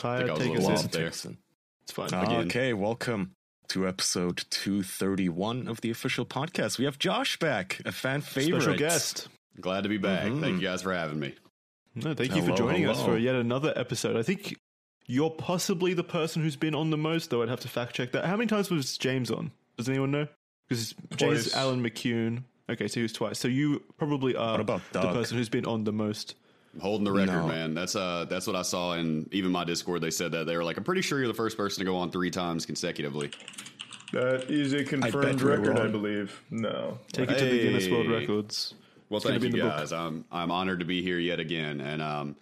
Kaya, think I was a take little us off in. there. Texan. It's fine. Ah, Again. okay, welcome to episode 231 of the official podcast. We have Josh back, a fan favorite. Special guest. Glad to be back. Mhm. Thank you guys for having me. No, thank you for joining us for yet another episode. I think you're possibly the person who's been on the most, though I'd have to fact check that. How many times was James on? Does anyone know? Because James Twice. Alan McCune. Okay, so he was twice. So you probably are about the person who's been on the most. I'm holding the record, No. man. That's uh that's what I saw in even my Discord. They said that they were like, I'm pretty sure you're the first person to go on three times consecutively. That is a confirmed we're record, I believe. No. Take it to the Guinness World Records. Well, It's thank you in book. guys. I'm I'm honored to be here yet again, and um,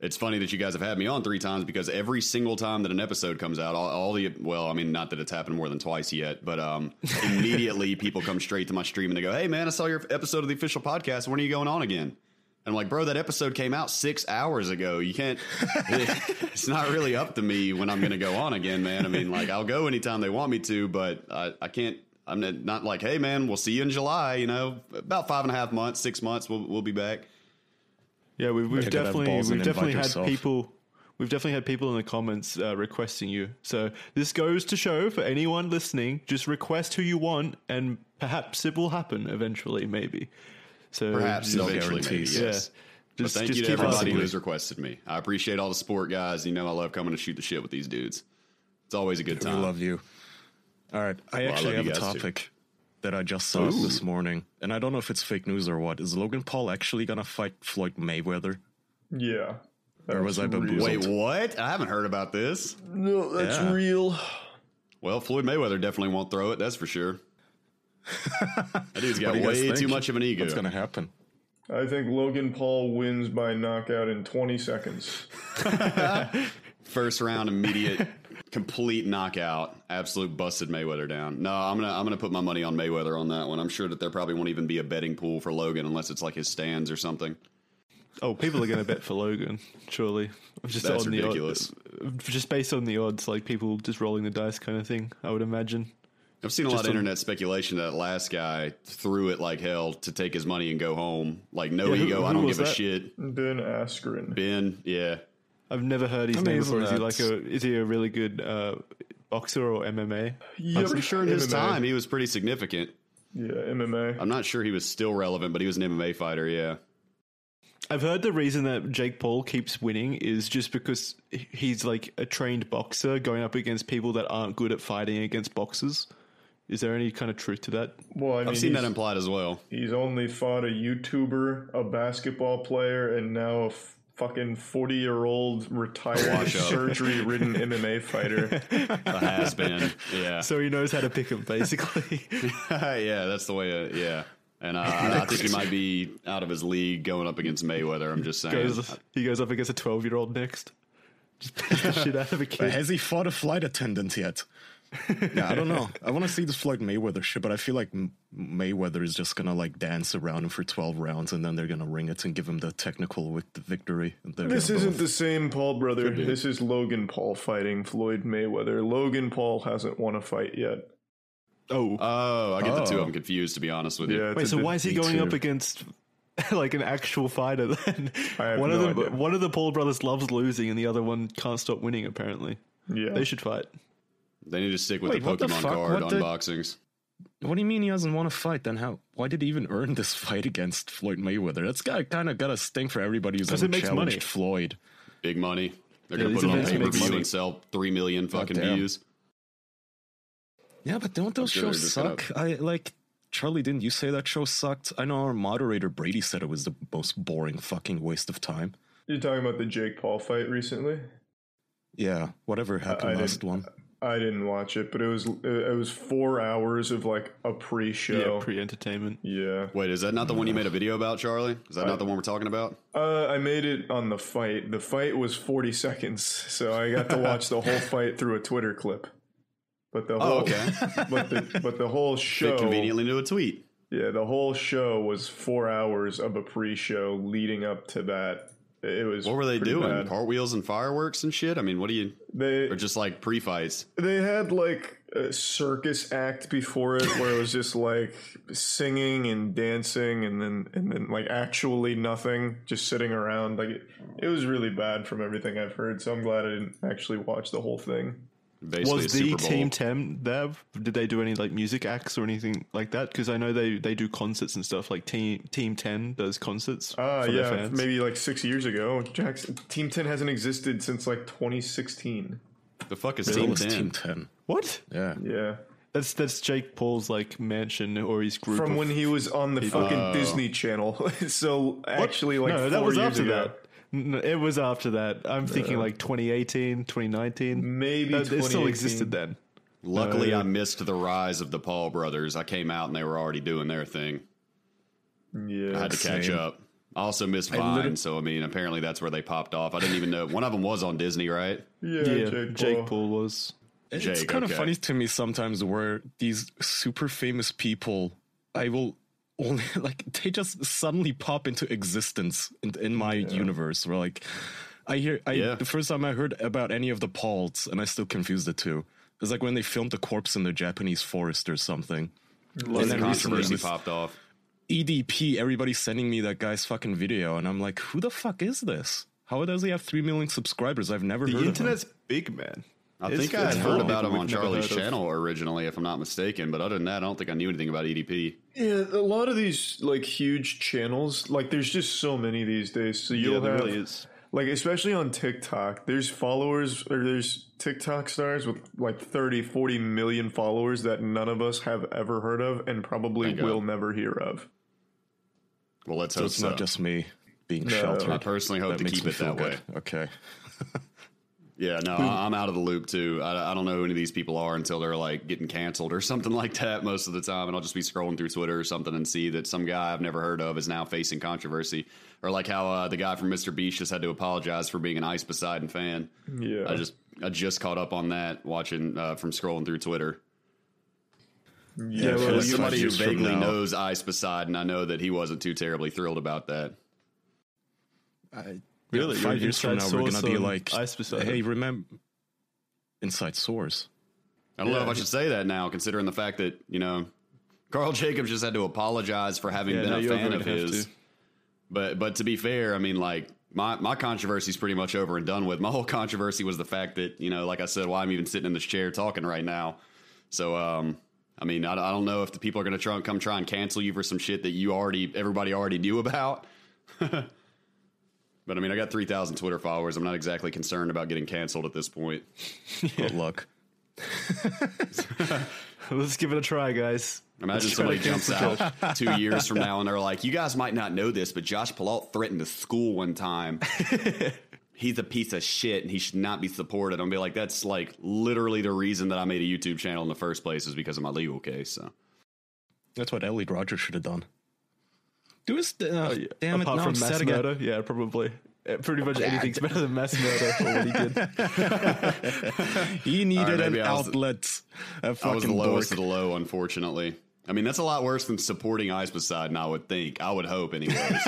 it's funny that you guys have had me on three times because every single time that an episode comes out, all, all the well, I mean, not that it's happened more than twice yet, but um, immediately people come straight to my stream and they go, "Hey, man, I saw your episode of the official podcast. When are you going on again?" And I'm like, bro, that episode came out six hours ago. You can't. it's not really up to me when I'm going to go on again, man. I mean, like, I'll go anytime they want me to, but I, I can't. I'm not- not like, hey, man, we'll see you in July. You know, about five and a half months, six months, we'll we'll be back. Yeah, we've, we've You gotta have definitely we've definitely had yourself. people we've definitely had people in the comments uh, requesting you. So this goes to show for anyone listening, just request who you want, and perhaps it will happen eventually, maybe. So Perhaps No eventually, maybe, guarantees. yes. yeah. But Just, thank just you to everybody asking. who's requested me. I appreciate all the support, guys. You know, I love coming to shoot the shit with these dudes. It's always a good We time. love you. All right, I Well, actually love have a guys, too. topic that I just saw Ooh. this morning, and I don't know if it's fake news or what. Is Logan Paul actually gonna fight Floyd Mayweather? Yeah. Or was I That's bamboozled? Wait, what? I haven't heard about this. No, that's Yeah. real. Well, Floyd Mayweather definitely won't throw it. That's for sure. That dude's got What do you guys way too much of an ego. What's gonna happen? I think Logan Paul wins by knockout in 20 seconds. First round, immediate, complete knockout, absolute busted Mayweather down. No, I'm gonna I'm gonna put my money on Mayweather on that one. I'm sure that there probably won't even be a betting pool for Logan unless it's like his stands or something. Oh, people are going to bet for Logan, surely. Just That's on ridiculous. the odds, just based on the odds, like people just rolling the dice, kind of thing. I would imagine. I've seen a lot of on- internet speculation that last guy threw it like hell to take his money and go home. Like no Yeah, who- ego, I don't was give a shit. Ben Askren. Ben, yeah. I've never heard his I mean, name isn't before. Is he like a? Is he a really good uh, boxer or MMA? I'm pretty sure in his MMA. time he was pretty significant. Yeah, MMA. I'm not sure he was still relevant, but he was an MMA fighter, yeah. I've heard the reason that Jake Paul keeps winning is just because he's like a trained boxer going up against people that aren't good at fighting against boxers. Is there any kind of truth to that? Well, I mean, I've seen that implied as well. he's only fought a YouTuber, a basketball player, and now a f- fucking 40 year old retired surgery ridden MMA fighter. A has been, yeah. So he knows how to pick him, basically. yeah, that's the way, uh, yeah. And uh, I I think he might be out of his league going up against Mayweather. I'm just saying. goes, he goes up against a twelve-year-old next. Just beats the shit out of a kid. Has he fought a flight attendant yet? yeah, I don't know. I want to see this Floyd Mayweather shit, but I feel like Mayweather is just gonna like dance around him for twelve rounds, and then they're gonna ring it and give him the technical with the victory. they're This isn't both- the same Paul brother. This is Logan Paul fighting Floyd Mayweather. Logan Paul hasn't won a fight yet. Oh, Oh, I get the two of oh. them confused, to be honest with you. Yeah, wait. So why is he going too. up against like an actual fighter? Then I have one no of the idea. one of the Paul brothers loves losing, and the other one can't stop winning. Apparently, Yeah, they should fight. They need to stick with Wait, the what the Pokemon fuck? card What the- unboxings. What do you mean he doesn't want to fight? Then how? Why did he even earn this fight against Floyd Mayweather? That's got kind of got a stink for everybody who's 'Cause ever it makes challenged money. Floyd. Big money. They're Yeah, gonna put it on events pay per make view and sell 3 million fucking damn. views. Yeah, but don't those sure shows just gonna- suck? I like Charlie. Didn't you say that show sucked? I know our moderator Brady said it was the most boring fucking waste of time. you're talking about the Jake Paul fight recently. Yeah, whatever happened I last didn't- one. I didn't watch it, but it was it was four hours of like a pre-show. pre-entertainment. Yeah, Wait, is that not the one you made a video about, Charlie? Is that not the one we're talking about? uh, I made it on the fight. The fight was forty seconds, so I got to watch the whole fight through a Twitter clip. But the whole, Oh, okay. but the but the whole Fit show, conveniently into a tweet. yeah, the whole show was four hours of a pre-show leading up to that. It was What were they doing? bad. Cartwheels and fireworks and shit? I mean, what do you. They Or just like pre fights? they had like a circus act before it where it was just like singing and dancing and then and then like actually nothing just sitting around like it, it was really bad from everything i've heard so i'm glad i didn't actually watch the whole thing Basically, Was a the Super Bowl. Team Ten there? Did they do any like music acts or anything like that? Because I know they they do concerts and stuff. Like Team Team Ten does concerts. uh for their yeah fans. maybe like six years ago jackson team 10 hasn't existed since like 2016 The fuck is So Team 10? Team 10. What? Yeah. yeah That's that's Jake Paul's like mansion or his group. from when he was on the fucking disney channel so actually like no, that was years after ago. that. No, it was after that. I'm thinking like 2018, 2019. Maybe No, it still existed then. Luckily, No. I missed the rise of the Paul brothers. I came out and they were already doing their thing. yeah I had to catch Same. up. I also missed Vine, literally- so I mean, apparently that's where they popped off. I didn't even know one of them was on Disney, right? yeah, Yeah, Jake, Jake, Paul. Paul was. It's Jake, kind of funny to me sometimes where these super famous people, I will only like they just suddenly pop into existence in, in my universe. Where like I hear, I Yeah. the first time I heard about any of the Pauls, and I still confuse the two. It's like when they filmed the corpse in the Japanese forest or something. And then controversy popped off. EDP, everybody's sending me that guy's fucking video, and I'm like, who the fuck is this? How does he have three million subscribers? I've never The heard The internet's big, man. I It's- think I it's had heard about him on Charlie's channel originally, if I'm not mistaken. But other than that, I don't think I knew anything about EDP. Yeah, a lot of these like huge channels, like there's just so many these days. So you'll there have really is. like especially on TikTok, there's followers or there's TikTok stars with like 30, 40 million followers that none of us have ever heard of and probably Thank God. will never hear of. Well, let's So hope it's so. not just me being No. sheltered. I personally hope that to keep it feel that way. good. Okay. Yeah, no, I- I'm out of the loop too. I, I don't know who any of these people are until they're like getting canceled or something like that most of the time. And I'll just be scrolling through Twitter or something and see that some guy I've never heard of is now facing controversy. Or like how uh, the guy from Mr. Beast just had to apologize for being an Ice Poseidon fan. Yeah. I just I just caught up on that watching uh, from scrolling through Twitter. yeah, well, As somebody who vaguely knows Ice Poseidon, I know that he wasn't too terribly thrilled about that. I, Really? five years from now, we're gonna be like, Ice Poseidon. hey, remember inside source? I don't know if I should say that now, considering the fact that you know Karl Jacobs just had to apologize for having Yeah, been no, a fan of his. to. But but to be fair, I mean, like my my controversy is pretty much over and done with. My whole controversy was the fact that you know, like I said, why I'm even sitting in this chair talking right now. So um, I mean, I, I don't know if the people are going to try and come try and cancel you for some shit that you already everybody already knew about. But I mean, I got 3,000 Twitter followers. I'm not exactly concerned about getting canceled at this point. Good luck. Let's give it a try, guys. Imagine Let's somebody jumps out two years from now and they're like, "You guys might not know this, but Josh Pillault threatened a school one time. He's a piece of shit and he should not be supported." I'm gonna be like, "That's like literally the reason that I made a YouTube channel in the first place is because of my legal case." So That's what Elliot Rodgers should have done. Do his uh, Oh, yeah. damn it! Apart Now from I'm mass sad again. murder, yeah, probably. Pretty much anything's better than mass murder or what he did. He needed an maybe I was- outlet. A I was the lowest dork. of the low, unfortunately. I mean, that's a lot worse than supporting Ice Poseidon, I would think. I would hope, anyways.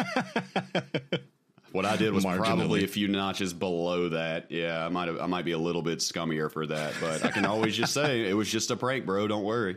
what I did was probably a few notches below that. Yeah, I might have, I might be a little bit scummier for that, but I can always just say it was just a prank, bro. Don't worry.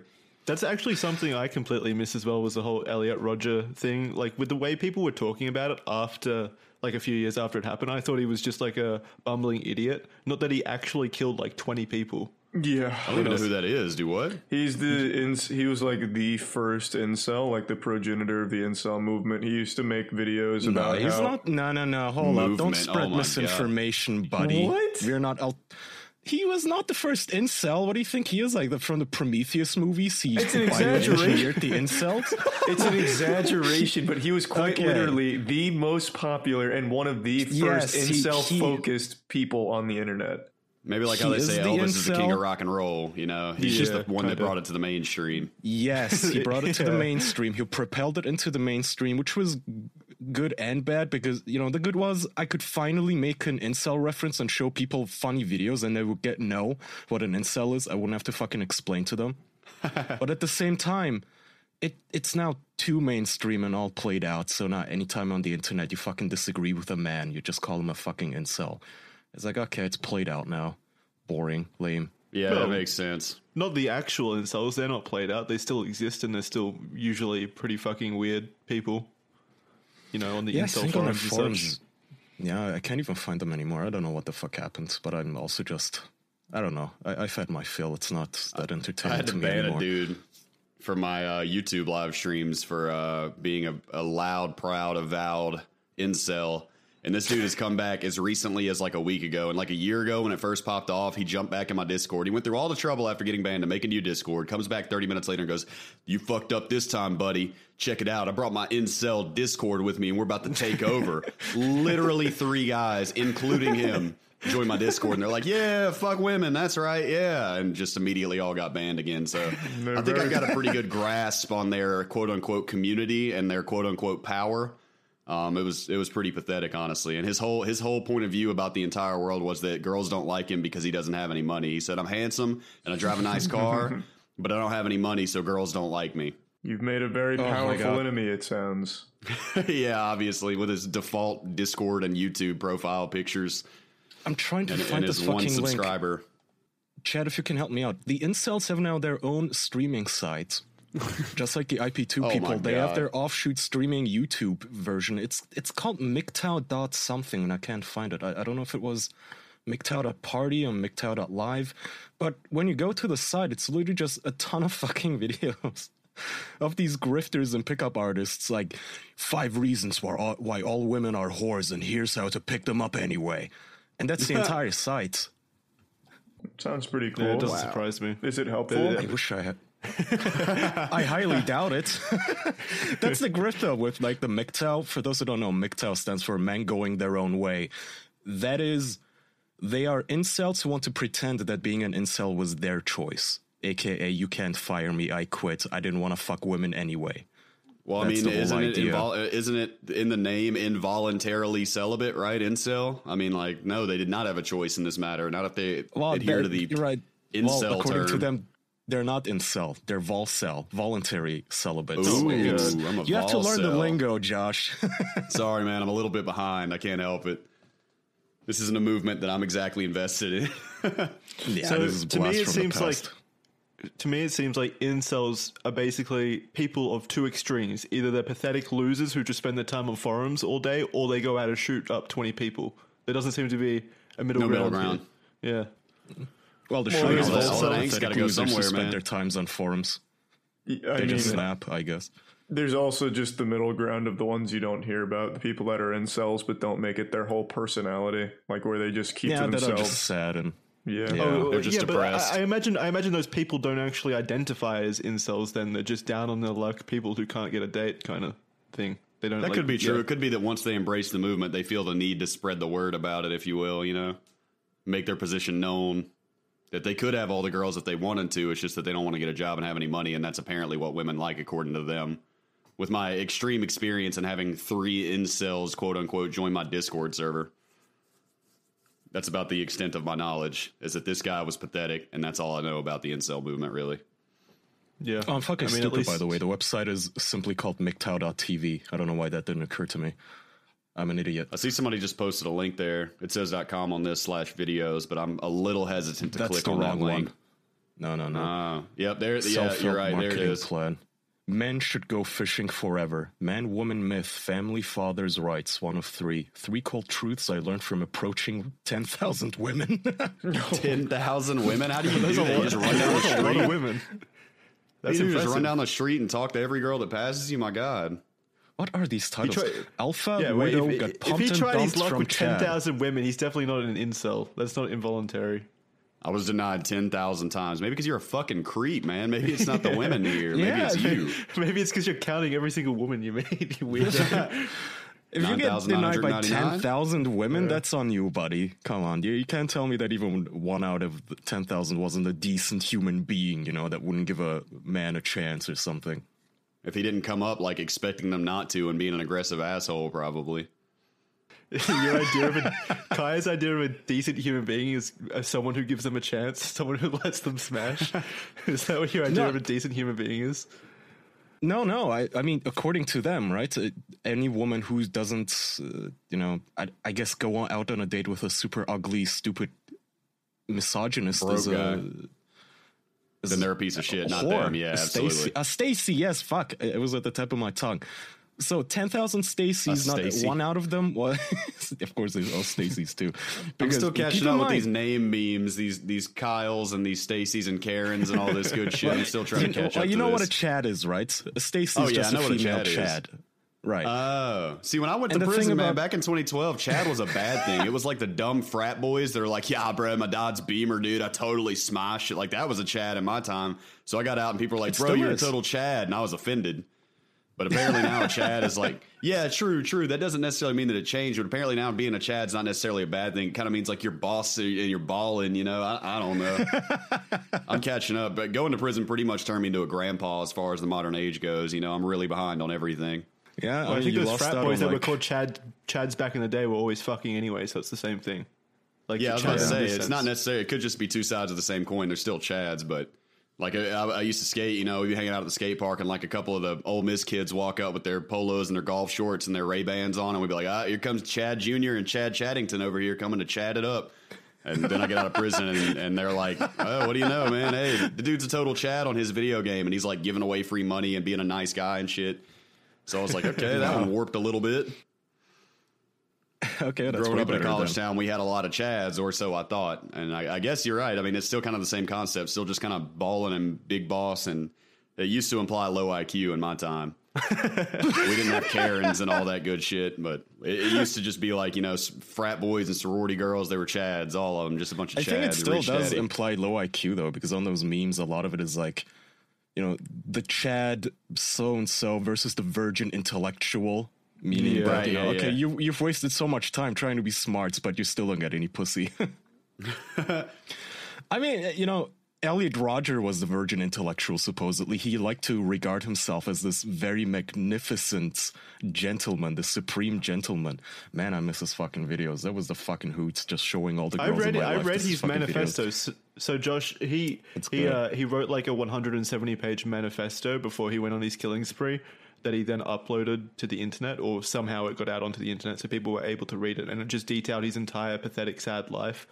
That's actually something I completely missed as well was the whole Elliot Rodger thing. Like with the way people were talking about it after like a few years after it happened, I thought he was just like a bumbling idiot. Not that he actually killed like twenty people. Yeah. I don't even know who that is. Do what? He's the ins- he was like the first incel, like the progenitor of the incel movement. He used to make videos No, about he's how not. No, no, no. Hold up! Don't spread Oh my God. misinformation, buddy. What? We're not. Out- he was not the first incel. What do you think he is? Like the, from the Prometheus movies? He It's an engineered the incels. It's an exaggeration, but he was quite Okay. literally the most popular and one of the first Yes, he- incel he- focused people on the internet. Maybe like how they is say the Elvis is the king of rock and roll. You know, he's just the one that kinda. brought it to the mainstream. Yes, he brought it to the mainstream. He propelled it into the mainstream, which was good and bad because you know the good was I could finally make an incel reference and show people funny videos, and they would get know what an incel is. I wouldn't have to fucking explain to them. but at the same time, it it's now too mainstream and all played out. So now, anytime on the internet you fucking disagree with a man, you just call him a fucking incel. It's like okay, it's played out now. Boring, lame. Yeah, Well- that makes sense. Not the actual incels, they're not played out. They still exist and they're still usually pretty fucking weird people. You know, on the Yeah, I incel think on the forums, and forums. such. Yeah, I can't even find them anymore. I don't know what the fuck happened, but I'm also just. I don't know. I, I've had my fill. It's not that entertaining. I entertaining had to to ban anymore. a dude for my uh, YouTube live streams for uh, being a, a loud, proud, avowed incel. And this dude has come back as recently as like a week ago. And like a year ago, when it first popped off, he jumped back in my Discord. He went through all the trouble after getting banned to make a new Discord. Comes back 30 minutes later and goes, You fucked up this time, buddy. Check it out. I brought my incel Discord with me and we're about to take over. Literally three guys, including him, joined my Discord and they're like, Yeah, fuck women. That's right. Yeah. And just immediately all got banned again. So I think I got a pretty good grasp on their quote unquote community and their quote unquote power. Um, it was it was pretty pathetic, honestly. And his whole his whole point of view about the entire world was that girls don't like him because he doesn't have any money. He said, "I'm handsome and I drive a nice car, but I don't have any money, so girls don't like me." You've made a very my powerful God. enemy. It sounds. yeah, obviously, with his default Discord and YouTube profile pictures I'm trying to and, find and this his one fucking link. subscriber. Chad, if you can help me out. The incels have now their own streaming site. Just like the IP2 Oh people, my they have their offshoot streaming YouTube version. It's it's called MGTOW dot something, and I can't find it. I, I don't know if it was MGTOW.party or MGTOW.live, but when you go to the site, it's literally just a ton of fucking videos of these grifters and pickup artists, like five reasons why all, why all women are whores, and here's how to pick them up anyway. And that's the entire site. Sounds pretty cool. Yeah, it doesn't surprise me. Is it helpful? I wish I had. I highly doubt it. That's the grift though with like the MGTOW. For those who don't know, MGTOW stands for men going their own way. That is, they are incels who want to pretend that being an incel was their choice. AKA, you can't fire me. I quit. I didn't want to fuck women anyway. Well, I mean, isn't it, invol- isn't it in the name involuntarily celibate, right? Incel. I mean, like, no, they did not have a choice in this matter. Not if they Well, adhere to the right. incel well, according to term. them, they're not in incel. They're vol volcel, voluntary celibate. Ooh, it's- you have to learn the lingo, Josh. Sorry, man. I'm a little bit behind. I can't help it. This isn't a movement that I'm exactly invested in. yeah, So this is to me, blast it from the seems like past. to me it seems like incels are basically people of two extremes. Either they're pathetic losers who just spend their time on forums all day, or they go out and shoot up twenty people. There doesn't seem to be a middle No middle ground. Yeah. Well, the Well, shooting I is also all that angst pathetic gotta go somewhere, spend man. their times on forums. I They mean, just snap, I guess. there's also just the middle ground of the ones you don't hear about, the people that are incels but don't make it their whole personality, like where they just keep Yeah, to that are themselves. just sad and yeah. Yeah. Oh, they're just but depressed. I, I imagine I imagine those people don't actually identify as incels. Then they're just down on their luck, people who can't get a date, kind of thing. They don't. that like- could be true. yeah. It could be that once they embrace the movement, they feel the need to spread the word about it, if you will, you know, make their position known. That they could have all the girls if they wanted to. It's just that they don't want to get a job and have any money, and that's apparently what women like, according to them. With my extreme experience and having three incels, quote unquote, join my Discord server. That's about the extent of my knowledge. Is that this guy was pathetic, and that's all I know about the incel movement, really. Yeah. Oh, I'm fucking I mean, at stupid, by the way. The website is simply called MGTOW.tv. I don't know why that didn't occur to me. I'm an idiot. I see somebody just posted a link there. It says .com on this slash videos, but I'm a little hesitant to That's click the on that wrong link. one. No, no, no. Uh, yep, there. Yeah, you're right. There it marketing plan. Men should go fishing forever. Man, woman myth, family, father's rights. One of three. Three cold truths I learned from approaching 10,000 women. Ten thousand women. How do you do that? You just run down the that's a lot of street. women. That's you just run down the street and talk to every girl that passes you. My God. What are these titles? try- Alpha, Yeah, wait, widow, if, got if pumped he and tried his dumped luck with ten thousand women, he's definitely not an incel. That's not involuntary. I was denied ten thousand times. Maybe because you're a fucking creep, man. Maybe it's not the women here. Maybe Yeah, it's you. Maybe it's because you're counting every single woman you made. You weirdo. If you get denied by 10,000 women, that's on you, buddy. Come on. You, you can't tell me that even one out of 10,000 wasn't a decent human being, you know, that wouldn't give a man a chance or something. If he didn't come up like expecting them not to and being an aggressive asshole, probably. Your idea of a Kai's idea of a decent human being is uh, someone who gives them a chance, someone who lets them smash. is that what your idea No. of a decent human being is? No, no. I, I mean, according to them, right? uh, Any woman who doesn't, uh, you know, I, I guess go on, out on a date with a super ugly, stupid misogynist Broke as a, guy. Then they're a piece of shit, not whore. them. Yeah, A absolutely. Stacy, a Stacy, yes, fuck. It was at the tip of my tongue. So 10,000 Stacys, not Stacey. one out of them was, of course, there's all Stacys too. I'm still catching in up with these name memes, these these Kyles and these Stacys and Karens and all this good shit. I'm still trying to catch well, up. you to know what a. Chad is, right? A Stacy Oh, yeah, just I know a what a female Chad is. Chad. Right. Oh, see, when I went And to prison, man, about- back in 2012, Chad was a bad thing. It was like the dumb frat boys that are like, "Yeah, bro, my dad's Beamer, dude. I totally smashed it." Like that was a Chad in my time. So I got out, and people were like, It "Bro, you're is. a total Chad," and I was offended. But apparently now Chad is like, yeah, true, true. That doesn't necessarily mean that it changed. But apparently now being a Chad's not necessarily a bad thing. It kind of means like you're boss and you're balling. You know, I, I don't know. I'm catching up, but going to prison pretty much turned me into a grandpa as far as the modern age goes. You know, I'm really behind on everything. Yeah, Well, I think those frat boys on, that were called Chad Chads back in the day were always fucking anyway, so it's the same thing. Like Yeah, I was Chad about to say it's sense. not necessarily. It could just be two sides of the same coin. They're still Chads, but like I, I I used to skate. You know, we'd be hanging out at the skate park, and like a couple of the old Miss kids walk up with their polos and their golf shorts and their Ray Bans on, and we'd be like, "Ah, here comes Chad Junior and Chad Chaddington over here coming to chat it up." And then I get out of prison, and, and they're like, "Oh, what do you know, man? Hey, the dude's a total Chad on his video game, and he's like giving away free money and being a nice guy and shit." So I was like, "Okay, that one warped a little bit." okay, that's growing up in a college then. town, we had a lot of Chads, or so I thought. And I, I guess you're right. I mean, it's still kind of the same concept, still just kind of balling and big boss. And it used to imply low IQ in my time. we didn't have Karens and all that good shit, but it, it used to just be like, you know, frat boys and sorority girls, they were Chads, all of them, just a bunch of I Chads. think it still does daddy. imply low IQ though, because on those memes, a lot of it is like, you know, the Chad so and so versus the virgin intellectual. Meaning, Yeah. that, Right, you know, yeah, okay, yeah. you you've wasted so much time trying to be smart, but you still don't get any pussy. I mean, you know, Elliot Rodger was the virgin intellectual, supposedly. He liked to regard himself as this very magnificent gentleman, the supreme gentleman. Man, I miss his fucking videos. That was the fucking hoots just showing all the girls. I read in my I life. read his manifesto. So, so Josh, he he uh, he wrote like a 170 page manifesto before he went on his killing spree that he then uploaded to the internet, or somehow it got out onto the internet, so people were able to read it, and it just detailed his entire pathetic, sad life.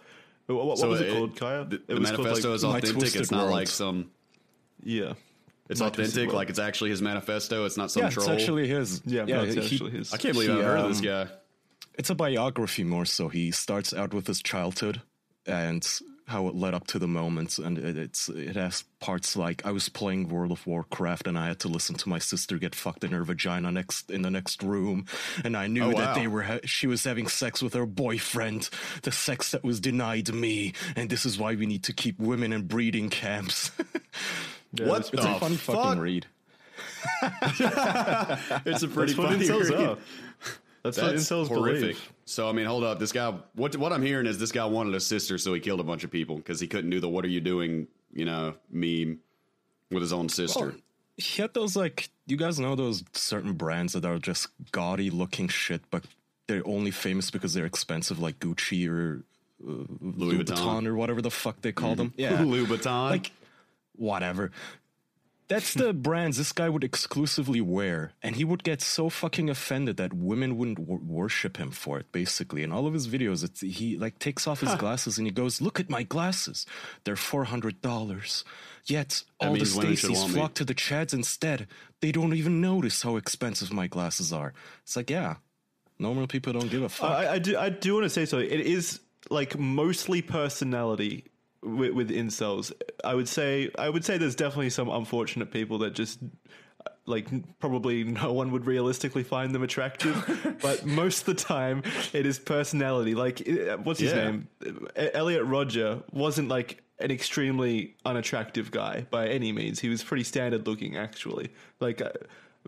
What, what, what So was it, called, Kaya? The, it the was called, manifesto like, is My authentic. Twisted It's not World. like some. yeah. It's My Twisted authentic, World. like it's actually his manifesto. It's not some Yeah, troll. it's actually his. Yeah, no, it's he- actually his. I can't believe he, I've heard of um, this guy. It's a biography more so. He starts out with his childhood and how it led up to the moments and it, it's it has parts like I was playing World of Warcraft and I had to listen to my sister get fucked in her vagina next in the next room, and I knew Oh, that they were ha- she was having sex with her boyfriend, the sex that was denied me, and this is why we need to keep women in breeding camps. What it's the a funny fuck? fucking read. It's a pretty That's funny read. Are. That's, what incels horrific. believe. So I mean, hold up. This guy. What what I'm hearing is this guy wanted a sister, so he killed a bunch of people because he couldn't do the "What are you doing?" you know meme with his own sister. Oh, he had those like you guys know those certain brands that are just gaudy looking shit, but they're only famous because they're expensive, like Gucci or uh, Louis, Vuitton. Vuitton. or whatever the fuck they call them. Yeah, Louis Vuitton. like whatever. That's the brands this guy would exclusively wear, and he would get so fucking offended that women wouldn't wor- worship him for it. Basically, in all of his videos, it's, he like takes off his glasses and he goes, "Look at my glasses; they're four hundred dollars." Yet all the Stacys me. flock to the Chads instead. They don't even notice how expensive my glasses are. It's like, yeah, normal people don't give a fuck. I, I do. I do want to say so. It is like mostly personality with, with incels. I would say. I would say there's definitely some unfortunate people that just like probably no one would realistically find them attractive, but most of the time it is personality. Like eh, what's his Yeah. name? Elliot Rodger wasn't like an extremely unattractive guy by any means. He was pretty standard looking actually. Like uh,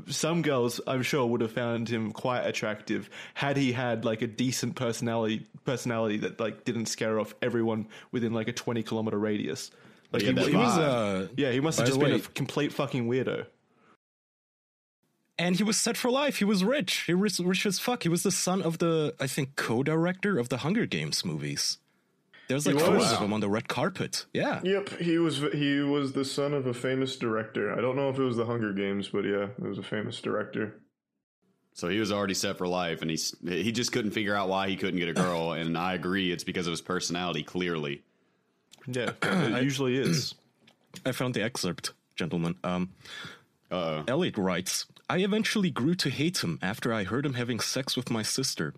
some girls I'm sure would have found him quite attractive had he had like a decent personality personality that like didn't scare off everyone within like a 20 kilometer radius. Like He he was, uh, yeah, he must have just been a way- f- complete fucking weirdo. and he was set for life. He was rich. He was rich as fuck. He was the son of the, I think, co-director of the Hunger Games movies. There's like was? photos Wow. of him on the red carpet. Yeah. Yep, he was he was the son of a famous director. I don't know if it was the Hunger Games, but yeah, it was a famous director. So he was already set for life, and he's he just couldn't figure out why he couldn't get a girl. and I agree, it's because of his personality. Clearly, Yeah, it usually is. I found the excerpt, gentlemen. Um, Uh-oh. Elliot writes, I eventually grew to hate him after I heard him having sex with my sister.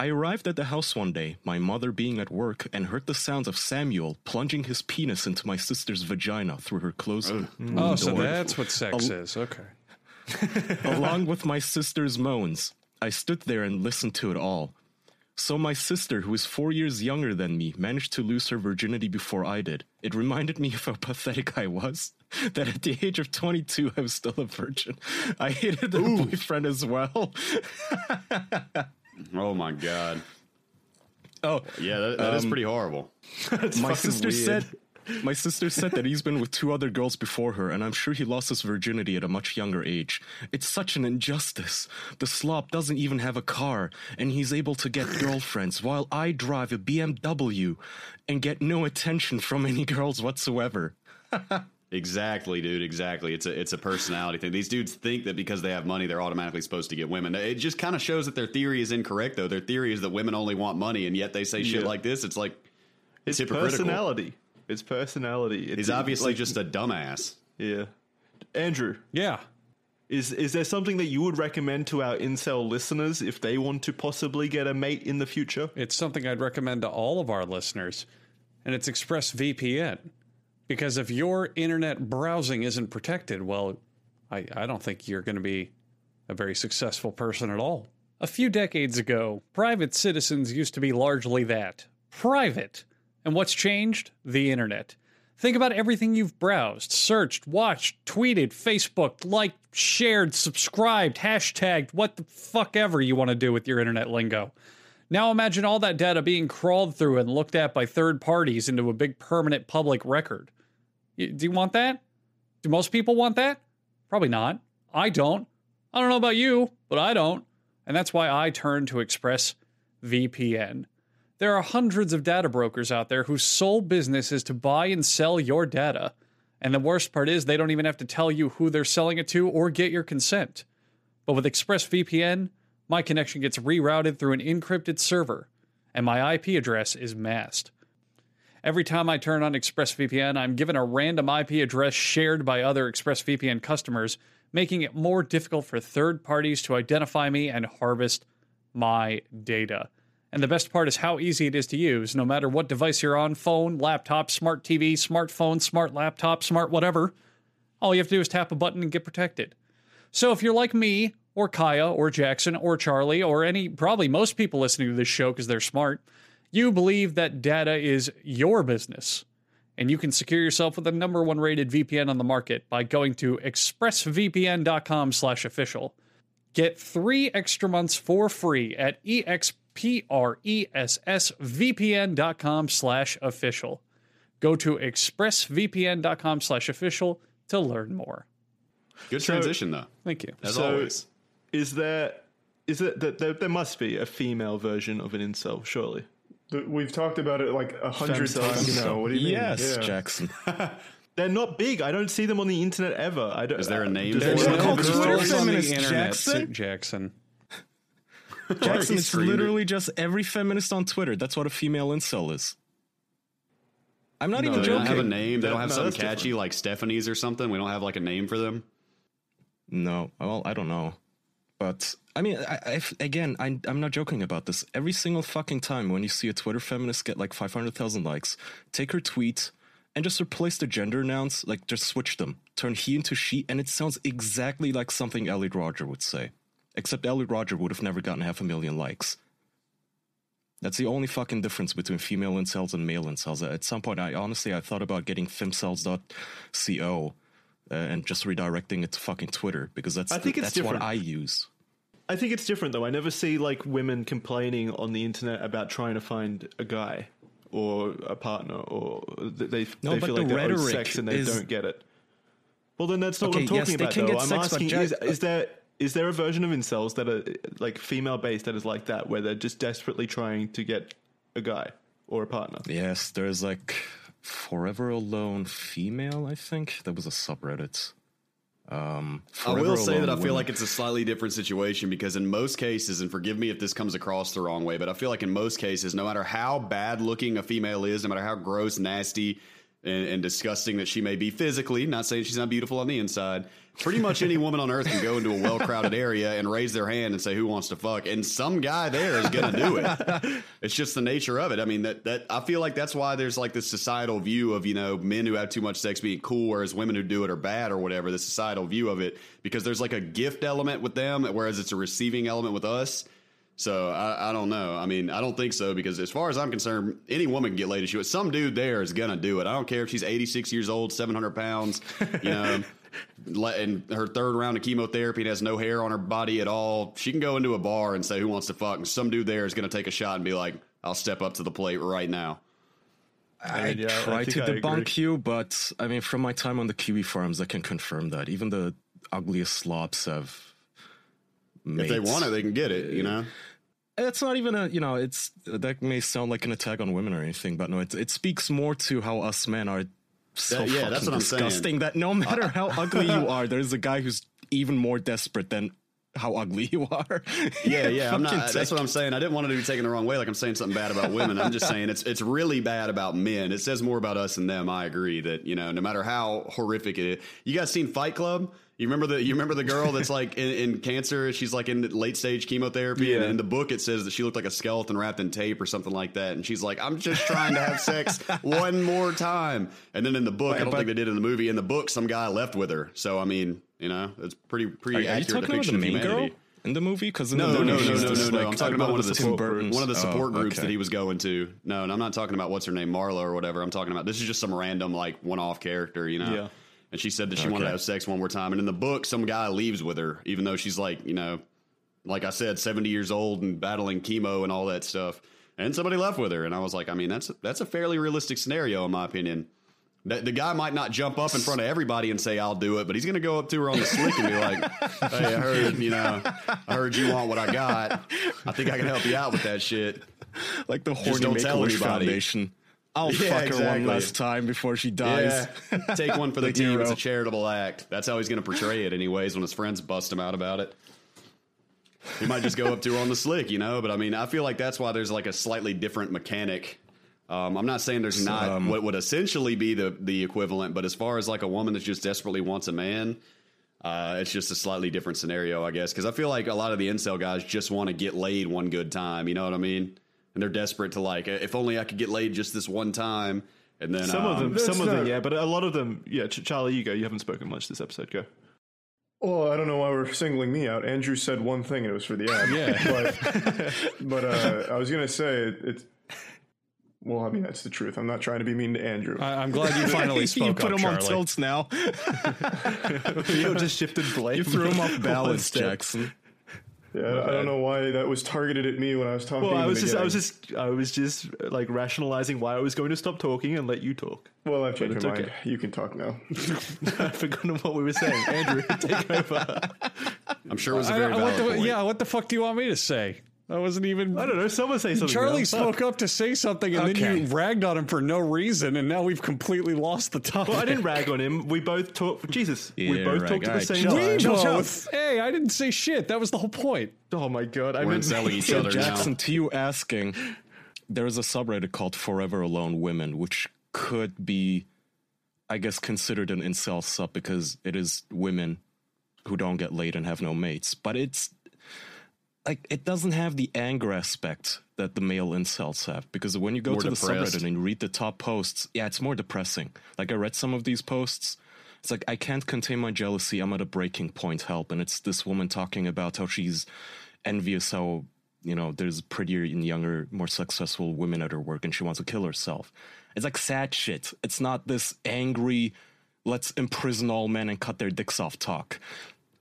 I arrived at the house one day, my mother being at work, and heard the sounds of Samuel plunging his penis into my sister's vagina through her closed oh. room Oh, so that's what sex is. Okay. along with my sister's moans. I stood there and listened to it all. So my sister, who is four years younger than me, managed to lose her virginity before I did. It reminded me of how pathetic I was. That at the age of 22, I was still a virgin. I hated her boyfriend as well. Oh my god. Oh, Yeah, that, that is Um, pretty horrible. my sister weird. said my sister said that he's been with two other girls before her and i'm sure he lost his virginity at a much younger age it's such an injustice the slop doesn't even have a car and he's able to get girlfriends while i drive a bmw and get no attention from any girls whatsoever Exactly, dude. Exactly. It's a it's a personality thing. These dudes think that because they have money, they're automatically supposed to get women. It just kind of shows that their theory is incorrect, though. Their theory is that women only want money, and yet they say shit Yeah. like this. It's like It's it's, hypocritical. personality. It's personality. It's He's obviously like- just a dumbass. yeah. Andrew, Yeah. is is there something that you would recommend to our incel listeners if they want to possibly get a mate in the future? It's something I'd recommend to all of our listeners, and it's ExpressVPN. Because if your internet browsing isn't protected, well, I, I don't think you're going to be a very successful person at all. A few decades ago, private citizens used to be largely that private. And what's changed? The internet. Think about everything you've browsed, searched, watched, tweeted, Facebooked, liked, shared, subscribed, hashtagged, what the fuck ever you want to do with your internet lingo. Now imagine all that data being crawled through and looked at by third parties into a big permanent public record. Do you want that? Do most people want that? Probably not. I don't. I don't know about you, but I don't. And that's why I turn to ExpressVPN. There are hundreds of data brokers out there whose sole business is to buy and sell your data. And the worst part is they don't even have to tell you who they're selling it to or get your consent. But with ExpressVPN, my connection gets rerouted through an encrypted server, and my IP address is masked. Every time I turn on ExpressVPN, I'm given a random IP address shared by other ExpressVPN customers, making it more difficult for third parties to identify me and harvest my data. And the best part is how easy it is to use, no matter what device you're on phone, laptop, smart TV, smartphone, smart laptop, smart whatever. All you have to do is tap a button and get protected. So if you're like me, or Kaya, or Jackson, or Charlie, or any, probably most people listening to this show because they're smart, you believe that data is your business. And you can secure yourself with the number one rated VPN on the market by going to expressvpn.com slash official. Get three extra months for free at E expressvpn.com slash official. Go to expressvpn.com slash official to learn more. Good transition, though. Thank you. As So- always. Is there is it that there, there must be a female version of an incel, surely? We've talked about it like a hundred Femcel. times now. What do you mean? yes Yeah. jackson They're not big. I don't see them on the internet ever. I don't. Is there a uh, name does for? They're called Twitter story? Girls on the internet, Jackson. Jackson. jackson He is it. literally just every feminist on twitter that's what a female incel is i'm not No, even They don't have a name. They don't have no, something catchy different. like Stephanie's or something. We don't have like a name for them. No, well, I don't know, but I mean, I, I again, I, I'm not joking about this. Every single fucking time when you see a Twitter feminist get like 500,000 likes, take her tweet and just replace the gender nouns, like just switch them, turn he into she, and it sounds exactly like something Elliot Rodger would say. Except Elliot Rodger would have never gotten half a million likes. That's the only fucking difference between female incels and male incels. At some point, I honestly I thought about getting femcells.co uh, and just redirecting it to fucking Twitter because that's I think the- it's that's different. what I use. I think it's different though. I never see like women complaining on the internet about trying to find a guy or a partner, or th- they No, they feel the like they're owed sex and they is- don't get it. Well, then that's not Okay, what I'm yes, talking they about. though. I'm asking: Jack- is, is there is there a version of incels that are like female based that is like that, where they're just desperately trying to get a guy or a partner? Yes, there's like Forever Alone Female, I think. That was a subreddit. Um, I will say that I Alone feel Women. like it's a slightly different situation because in most cases, and forgive me if this comes across the wrong way, but I feel like in most cases, no matter how bad looking a female is, no matter how gross, nasty, and, and disgusting that she may be physically, not saying she's not beautiful on the inside, pretty much any woman on earth can go into a well crowded area and raise their hand and say, Who wants to fuck? And some guy there is going to do it. it's just the nature of it. I mean, that, that I feel like that's why there's like this societal view of, you know, men who have too much sex being cool, whereas women who do it are bad or whatever, the societal view of it, because there's like a gift element with them, whereas it's a receiving element with us. So I, I don't know. I mean, I don't think so because as far as I'm concerned, any woman can get laid if she wants. Some dude there is gonna do it. I don't care if she's 86 years old, 700 pounds, you know, le- and her third round of chemotherapy and has no hair on her body at all. She can go into a bar and say, "Who wants to fuck?" And some dude there is gonna take a shot and be like, "I'll step up to the plate right now." I mean, yeah, I try think to I agree. debunk you, but I mean, from my time on the Kiwi farms, I can confirm that even the ugliest slobs have. If they want it, they can get it. You know. it's not even a you know it's that may sound like an attack on women or anything but no it, it speaks more to how us men are so That- yeah, that's what I'm saying. disgusting that no matter how ugly you are there's a guy who's even more desperate than how ugly you are Yeah, yeah. I'm not. That's what I'm saying. I didn't want it to be taken the wrong way. Like I'm saying something bad about women. I'm just saying it's it's really bad about men. It says more about us than them. I agree that you know no matter how horrific it is. You guys seen Fight Club? You remember the you remember the girl that's like in, in cancer? She's like in late stage chemotherapy, and in the book it says that she looked like a skeleton wrapped in tape or something like that. And she's like, "I'm just trying to have sex one more time." And then in the book, I don't think they did in the movie. In the book, some guy left with her. So I mean, you know, it's pretty pretty are, are you accurate talking about depiction the of main humanity. girl in the movie because No, no, no, no, no, no, no. like- I'm talking about one of the Tim support Burton's- one of the support oh, groups okay. that he was going to. No, and I'm not talking about what's her name, Marla or whatever. I'm talking about this is just some random like one-off character, you know. Yeah. And she said that she wanted to have sex one more time, and in the book, some guy leaves with her, even though she's like, you know, like I said, 70 years old and battling chemo and all that stuff. And somebody left with her, and I was like, I mean, that's that's a fairly realistic scenario in my opinion. The, the guy might not jump up in front of everybody and say I'll do it, but he's going to go up to her on the slick and be like, "Hey, I heard you know, I heard you want what I got. I think I can help you out with that shit." like the horny Make-A-Wish. Foundation I'll Yeah, fuck her exactly. one last time before she dies. Yeah, take one for the, The team. It's a charitable act. That's how he's going to portray it, anyways. When his friends bust him out about it, he might just go up to her on the slick, you know. But I mean, I feel like that's why there's like a slightly different mechanic. Um, I'm not saying there's not um, what would essentially be the the equivalent, but as far as like a woman that just desperately wants a man, uh, it's just a slightly different scenario, I guess. Because I feel like a lot of the incel guys just want to get laid one good time. You know what I mean? And they're desperate to like, if only I could get laid just this one time. And then Some of um, them, some of them, yeah, but a lot of them, yeah. Ch- Charlie, you go. You haven't spoken much this episode. Go. Well, I don't know why we're singling me out. Andrew said one thing, and it was for the ad. Yeah. but but uh, I was gonna say it, it's. Well, I mean that's the truth. I'm not trying to be mean to Andrew. I, I'm glad you finally spoke you put up, him on tilts now. you just shifted blame. You threw him off balance. Jackson. Yeah, I don't know why that was targeted at me when I was talking. Well, in I was just, I was just, I was just uh, like rationalizing why I was going to stop talking and let you talk. Well, I've changed it's my mind. okay. You can talk now. I've forgotten what we were saying. Andrew, take over. I'm sure it was a I- very I- what valid the- point. yeah, what the fuck do you want me to say? I wasn't even. I don't know. Someone say something. Charlie else. spoke up to say something, and then you ragged on him for no reason, and now we've completely lost the topic. Well, I didn't rag on him. We both talked. Jesus, we both rag. talked at the same time. We Chill, chill. both. Hey, I didn't say shit. That was the whole point. Oh my god, I We're meant inselling each other Jackson, now. to you asking, there is a subreddit called Forever Alone Women, which could be, I guess, considered an incel sub because it is women who don't get laid and have no mates. But it's like it doesn't have the anger aspect that the male incels have because when you go More to depressed. the subreddit and you read the top posts, yeah, it's more depressing. Like I read some of these posts. It's like I can't contain my jealousy. I'm at a breaking point. Help! And it's this woman talking about how she's envious how you know there's prettier and younger, more successful women at her work, and she wants to kill herself. It's like sad shit. It's not this angry, let's imprison all men and cut their dicks off talk.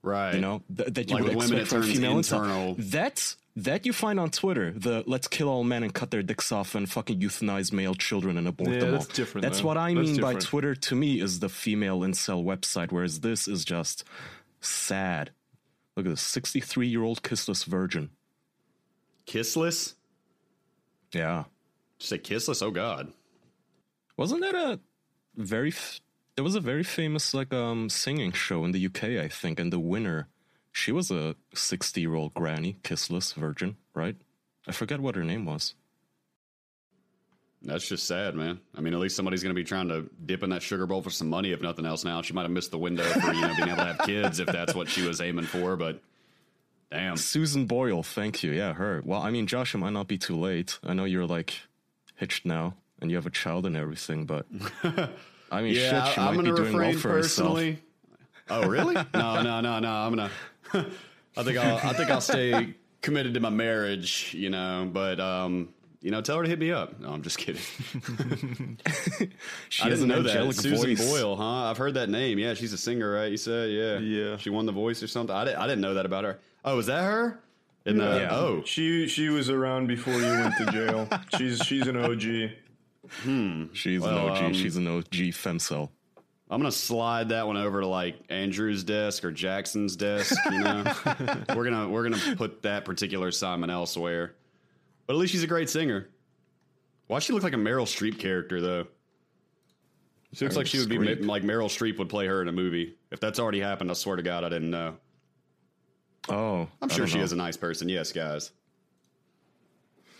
Right. You know th- that you Like would expect from female internal. incel. That's that you find on Twitter. The let's kill all men and cut their dicks off and fucking euthanize male children and abort Yeah, them that's all. different, That's though. what I That's mean by. Twitter. To me, is the female incel website, whereas this is just sad. Look at this, sixty-three-year-old kissless virgin. Kissless? Yeah. Just say kissless? Oh God. Wasn't that a very f- there was a very famous like um singing show in the UK, I think, and the winner, she was a sixty-year-old granny, kissless virgin, right? I forget what her name was. That's just sad, man. I mean, at least somebody's going to be trying to dip in that sugar bowl for some money, if nothing else. Now she might have missed the window for you know being able to have kids if that's what she was aiming for. But damn, Susan Boyle, thank you. Yeah, her. Well, I mean, Josh, it might not be too late. I know you're like hitched now and you have a child and everything, but I mean, yeah, shit, she I, am might going be to doing well refrain for herself. personally. Oh, really? no, no, no, no. I'm gonna. I think I'll. I think I'll stay committed to my marriage. You know, but um, you know, tell her to hit me up. No, I'm just kidding. She I has didn't know that. angelic Susan voice. Boyle, huh? I've heard that name. Yeah, she's a singer, right? You said, yeah, Yeah. She won the Voice or something. I didn't. I didn't know that about her. Oh, is that her? In the Yeah. oh, She she was around before you went to jail. she's she's an OG. She's Well, an OG. um, She's an OG femcel. I'm gonna slide that one over to like Andrew's desk or Jackson's desk. You know, we're gonna we're gonna put that particular assignment elsewhere. But at least she's a great singer. Why does she look like a Meryl Streep character though? She looks Meryl like she would be Streep. ma- like Meryl Streep would play her in a movie. If that's already happened, I swear to God, I didn't know. Oh, I'm sure she know. is a nice person. Yes, guys.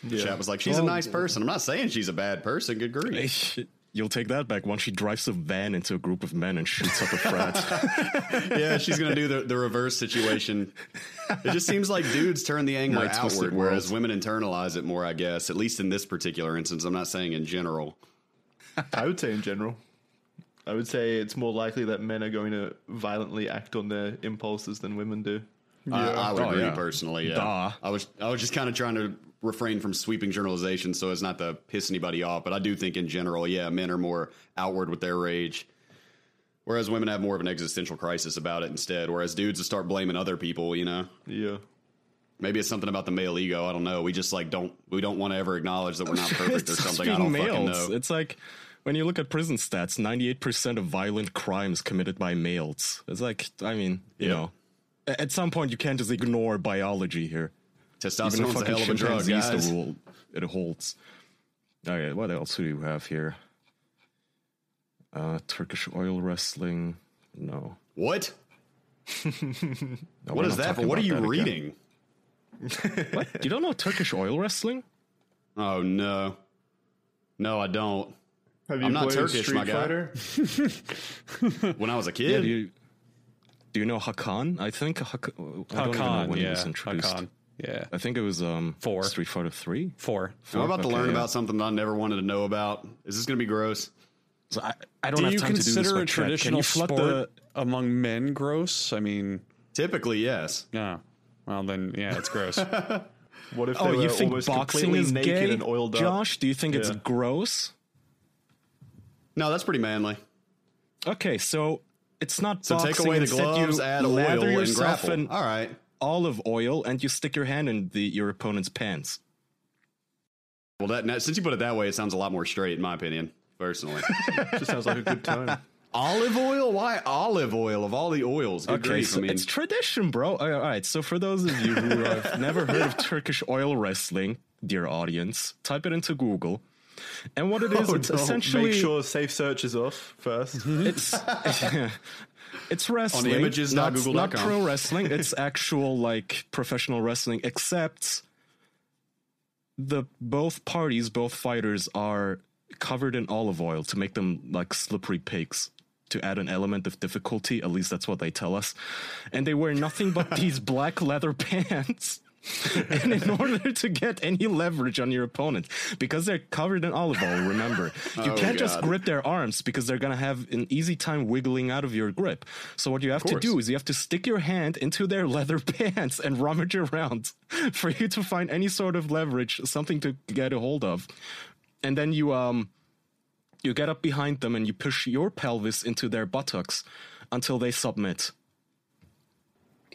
Yeah. Chat was like, she's Well- a oh, nice person. I'm not saying she's a bad person. Good grief. You'll take that back once she drives a van into a group of men and shoots up a frat. yeah, she's gonna do the, the reverse situation. It just seems like dudes turn the anger My twisted outward, whereas women internalize it more. I guess, at least in this particular instance. I'm not saying in general. I would say in general. I would say it's more likely that men are going to violently act on their impulses than women do. I, I would Oh, agree yeah. personally. Yeah, Duh. I was I was just kind of trying to refrain from sweeping generalization so as not to piss anybody off. But I do think in general, yeah, men are more outward with their rage. Whereas women have more of an existential crisis about it instead. Whereas dudes will start blaming other people, you know. Yeah. Maybe it's something about the male ego. I don't know. We just like don't we don't want to ever acknowledge that we're not perfect or something. I don't fucking know. It's like when you look at prison stats, 98% of violent crimes committed by males. It's like, I mean, you Yep. know, a- at some point you can't just ignore biology here. Even Testosterone's the a hell of a drug, guys. the rule it holds. Okay, what else do you have here? Uh, Turkish oil wrestling. No. What? No, What we're is not that for? talking What are you reading? What? You don't know Turkish oil wrestling? Oh no, no, I don't. Have you I'm not played Turkish, Street my guy. Fighter? When I was a Yeah. kid, Do you, do you know Hakan? I think Hak- I don't even know Hakan, when he was introduced. Hakan, yeah, I think it was um Four. Street Fighter Three. four. I'm about to learn yeah. about something that I never wanted to know about. Is this going to be gross? So I, I don't Do have you time to do this. consider a but chat, can traditional sport the- among men gross? I mean, Typically, yes. yeah. Well, then, yeah, it's gross. What if Oh, they were you think almost boxing completely is naked gay, and oiled up? Josh? Do you think it's gross? No, that's pretty manly. Okay, so it's not So boxing. take away the Instead, gloves, you add lather oil, and yourself grapple. in All right. olive oil, and you stick your hand in the your opponent's pants. Well, that now, since you put it that way, it sounds a lot more straight, in my opinion. Personally, Just sounds like a good time. olive oil? Why olive oil of all the oils? Good Okay, grief, so I mean, it's tradition, bro. All right, so for those of you who have never heard of Turkish oil wrestling, dear audience, type it into Google. And what it is, Oh, it's no. essentially Make sure safe search is off first. it's it's wrestling. On images, not, not not pro wrestling. It's actual like professional wrestling, except the both parties, both fighters are covered in olive oil to make them like slippery pigs. To add an element of difficulty, at least that's what they tell us. And they wear nothing but these black leather pants. and in order to get any leverage on your opponent, because they're covered in olive oil, remember, you Oh, can't just grip their arms because they're gonna have an easy time wiggling out of your grip. So what you have to do is you have to stick your hand into their leather pants and rummage around for you to find any sort of leverage, something to get a hold of. And then you um you get up behind them and you push your pelvis into their buttocks until they submit.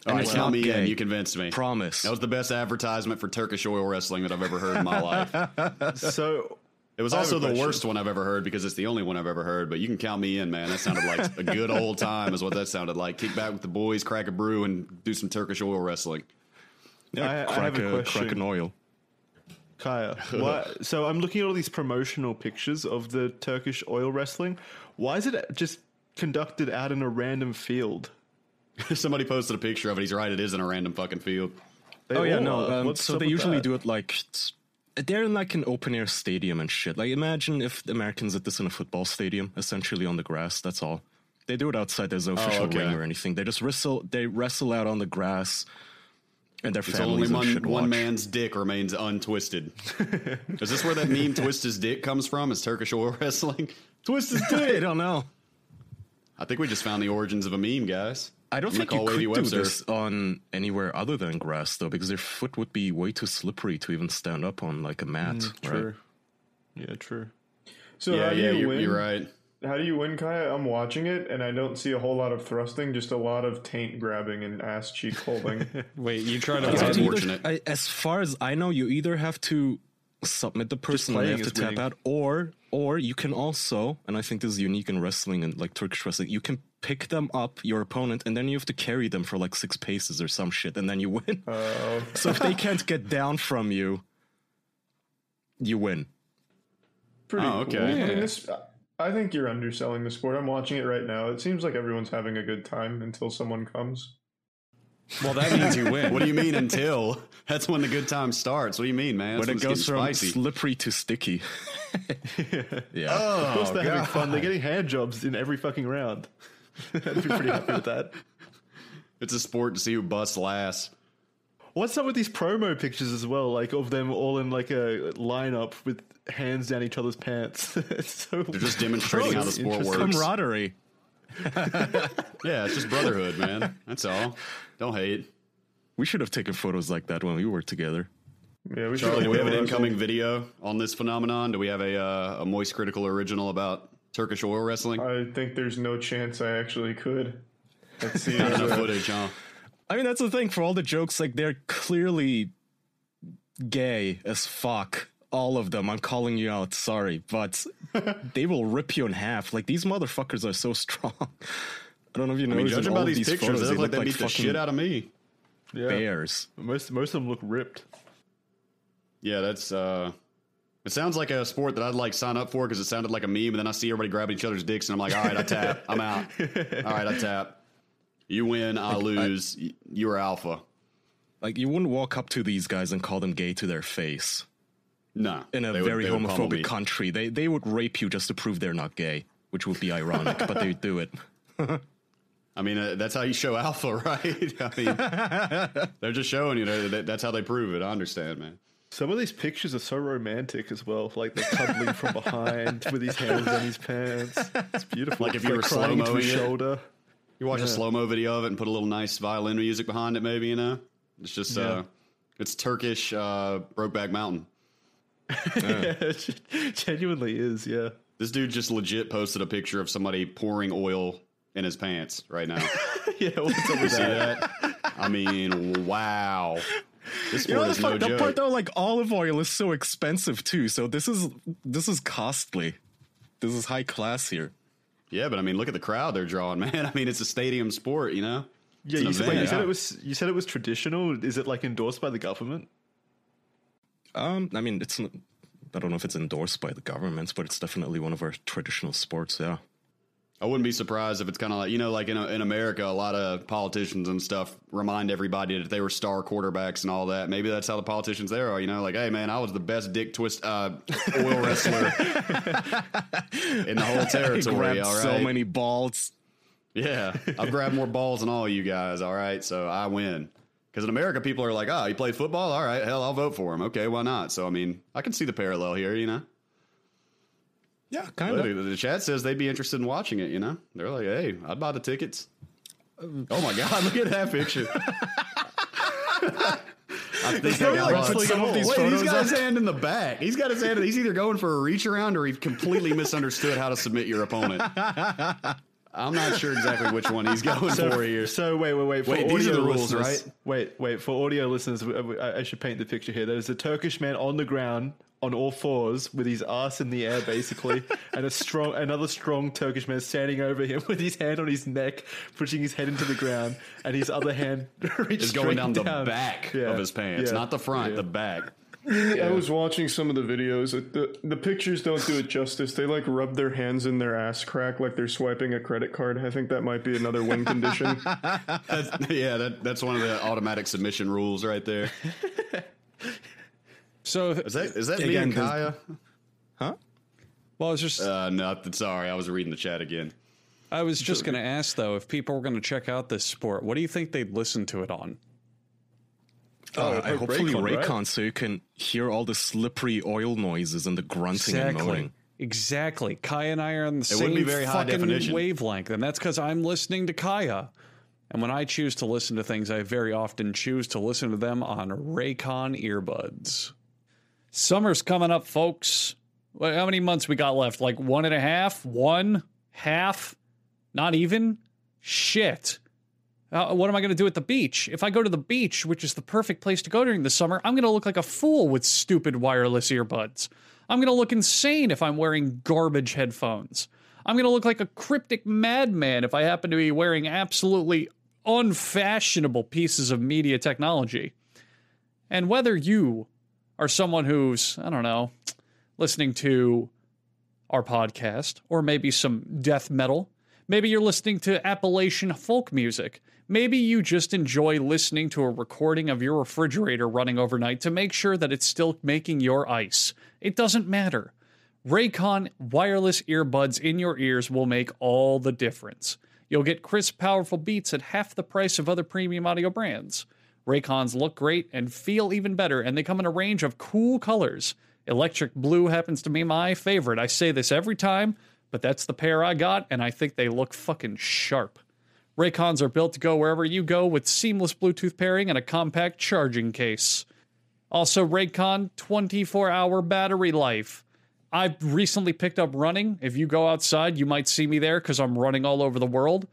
All right, it's count not me gay. in. You convinced me. Promise. That was the best advertisement for Turkish oil wrestling that I've ever heard in my life. so It was also the worst one I've ever heard because it's the only one I've ever heard. But you can count me in, man. That sounded like a good old time, is what that sounded like. Kick back with the boys, crack a brew, and do some Turkish oil wrestling. Yeah, I- I have a a, question. crack an oil. Kaya, what, so I'm looking at all these promotional pictures of the Turkish oil wrestling. Why is it just conducted out in a random field. Somebody posted a picture of it. He's right. It is in a random fucking field. They Oh yeah, all no. are. Um, so they usually that? do it like they're in like an open air stadium and shit. Like imagine if the Americans did this in a football stadium, essentially on the grass. That's all. They do it outside. There's no official okay. ring or anything. They just wrestle. They wrestle out on the grass, and their It's only families and one, shit one watch. man's dick remains untwisted. is this where that meme "twist his dick" comes from? Is Turkish oil wrestling? Twist his dick. I don't know. I think we just found the origins of a meme, guys. I don't I'm think you could Wavy do Webster. this on anywhere other than grass though, because their foot would be way too slippery to even stand up on like a mat. Mm, right? True. Yeah, true. So Yeah, how do yeah, you you're, win? you're right. How do you win, Kaya? I'm watching it, and I don't see a whole lot of thrusting, just a lot of taint grabbing and ass cheek holding. Wait, you try to That's You win. either- unfortunate. I, as far as I know, you either have to submit the person and they playing have to is tap winning. out, or or you can also, and I think this is unique in wrestling and like Turkish wrestling, you can pick them up, your opponent, and then you have to carry them for like six paces or some shit, and then you win. Uh, so if they can't get down from you, you win. pretty Oh, okay. cool. I, mean, this, I think you're underselling the sport. I'm watching it right now. It seems like everyone's having a good time until someone comes. Well, that means you win. What do you mean until? That's when the good time starts. What do you mean, man? That's When when it goes from spicy. slippery to sticky. yeah. Oh, Of course, they're having fun. They're getting hand jobs in every fucking round. I'd be pretty happy with that. It's a sport to see who busts last. What's up with these promo pictures as well? Like of them all in like a lineup with hands down each other's pants. so They're just demonstrating how the sport works. Camaraderie. Yeah, it's just brotherhood, man. That's all. Don't hate. We should have taken photos like that when we were together. Yeah, we should. Charlie, do we have an incoming video on this phenomenon? Do we have a uh, a moist critical original about Turkish oil wrestling? I think there's no chance I actually could. Let's see. Not enough footage, huh? I mean, that's the thing for all the jokes. Like, they're clearly gay as fuck. All of them. I'm calling you out. Sorry, but they will rip you in half. Like these motherfuckers are so strong. I don't know if you know. I mean, judging by these pictures, photos, they look like they beat the shit out of me. yeah. bears. Most most of them look ripped. Yeah, that's. uh It sounds like a sport that I'd like sign up for because it sounded like a meme, and then I see everybody grabbing each other's dicks, and I'm like, all right, I tap, I'm out. All right, I tap. You win, I lose. y you are alpha. Like you wouldn't walk up to these guys and call them gay to their face No, in a very would homophobic country. They they would rape you just to prove they're not gay, which would be ironic, but they do it. I mean, uh, that's how you show alpha, right? I mean, they're just showing you know, that that's how they prove it. I understand, man. Some of these pictures are so romantic as well. Like they're cuddling from behind with his hands on his pants. It's beautiful. Like if you were into slow-moing his shoulder. You watch a slow mo video of it and put a little nice violin music behind it, maybe you know. It's just uh, it's Turkish uh, Brokeback Mountain. Yeah, it genuinely is. Yeah. This dude just legit posted a picture of somebody pouring oil in his pants right now. Yeah. What's up with that? that? I mean, wow. This You know sport the is no fucked up part though? Like olive oil is so expensive too. So this is this is costly. This is high class here. Yeah, but I mean, look at the crowd they're drawing, man. I mean, it's a stadium sport, you know. Yeah. You said, wait, you said it was. You said it was traditional. Is it like endorsed by the government? Um, I mean, it's. I don't know if it's endorsed by the government, but it's definitely one of our traditional sports. Yeah. I wouldn't be surprised if it's kind of like you know, like in in America, a lot of politicians and stuff remind everybody that they were star quarterbacks and all that. Maybe that's how the politicians there are. You know, like, hey man, I was the best dick twist uh, oil wrestler in the whole territory. All right, so many balls. yeah, I've grabbed more balls than all you guys. All right, so I win. Because in America, people are like, oh, he played football. All right, hell, I'll vote for him. Okay, why not? So I mean, I can see the parallel here. You know. Yeah, kind But of. the chat says they'd be interested in watching it. You know, they're like, "Hey, I'd buy the tickets." Um. Oh my god, look at that picture! I think no, got like, lost. put some of these Wait, he's got his hand in the back. He's got his hand. He's either going for a reach around or he completely misunderstood how to submit your opponent. I'm not sure exactly which one he's going for here. So wait, wait, wait. For Wait, these are the rules, right? Wait, wait. For audio listeners, I, I should paint the picture here. There's a Turkish man on the ground on all fours with his ass in the air, basically, and a strong, another strong Turkish man standing over him with his hand on his neck, pushing his head into the ground, and his other hand reached Is going straight down the back Yeah, of his pants, yeah, not the front, yeah. the back. I was watching some of the videos. The the pictures don't do it justice. They like rub their hands in their ass crack like they're swiping a credit card. I think that might be another win condition. That's, yeah, that, that's one of the automatic submission rules right there. So, Is that is that me Again, and Kaya? Huh? well, I was just Uh, no, sorry, I was reading the chat again. I was just going to ask though, if people were going to check out this sport, what do you think they'd listen to it on? Uh, Oh, I like hopefully Raycon, right? So you can hear all the slippery oil noises and the grunting and moaning. Exactly. Kaya and I are on the It same wouldn't be very high fucking definition. wavelength, and that's because I'm listening to Kaya. And when I choose to listen to things, I very often choose to listen to them on Raycon earbuds. Summer's coming up, folks. How many months we got left? Like one and a half? One? Half? Not even? Shit. Uh, what am I going to do at the beach? If I go to the beach, which is the perfect place to go during the summer, I'm going to look like a fool with stupid wireless earbuds. I'm going to look insane if I'm wearing garbage headphones. I'm going to look like a cryptic madman if I happen to be wearing absolutely unfashionable pieces of media technology. And whether you are someone who's, I don't know, listening to our podcast, or maybe some death metal. Maybe you're listening to Appalachian folk music. Maybe you just enjoy listening to a recording of your refrigerator running overnight to make sure that it's still making your ice. It doesn't matter. Raycon wireless earbuds in your ears will make all the difference. You'll get crisp, powerful beats at half the price of other premium audio brands. Raycons look great and feel even better, and they come in a range of cool colors. Electric blue happens to be my favorite. I say this every time, but that's the pair I got, and I think they look fucking sharp. Raycons are built to go wherever you go with seamless Bluetooth pairing and a compact charging case. Also, Raycon 24 hour battery life. I've recently picked up running. If you go outside, you might see me there because I'm running all over the world.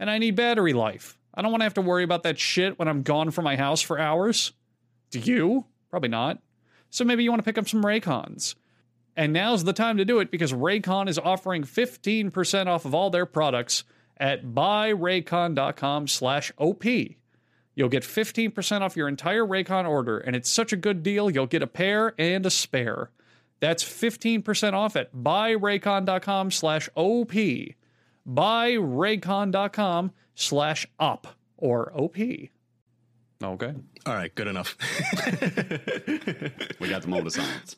And I need battery life. I don't want to have to worry about that shit when I'm gone from my house for hours. Do you? Probably not. So maybe you want to pick up some Raycons. And now's the time to do it because Raycon is offering 15% off of all their products at buyraycon.com slash OP. You'll get 15% off your entire Raycon order, and it's such a good deal, you'll get a pair and a spare. That's 15% off at buyraycon.com slash OP. Buyraycon.com slash op or OP. Okay. All right, good enough. We got the moment of silence.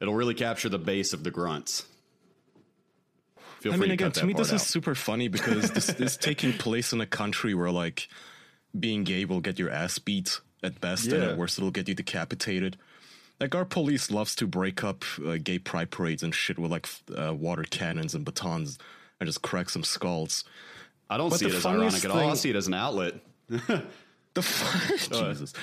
It'll really capture the bass of the grunts. Feel I mean, again, cut to me, this out. is super funny because this is taking place in a country where, like, being gay will get your ass beat at best, and at worst, it'll get you decapitated. Like, our police loves to break up uh, gay pride parades and shit with, like, uh, water cannons and batons and just crack some skulls. I don't But see it as ironic at all. I see it as an outlet. The fu- Jesus,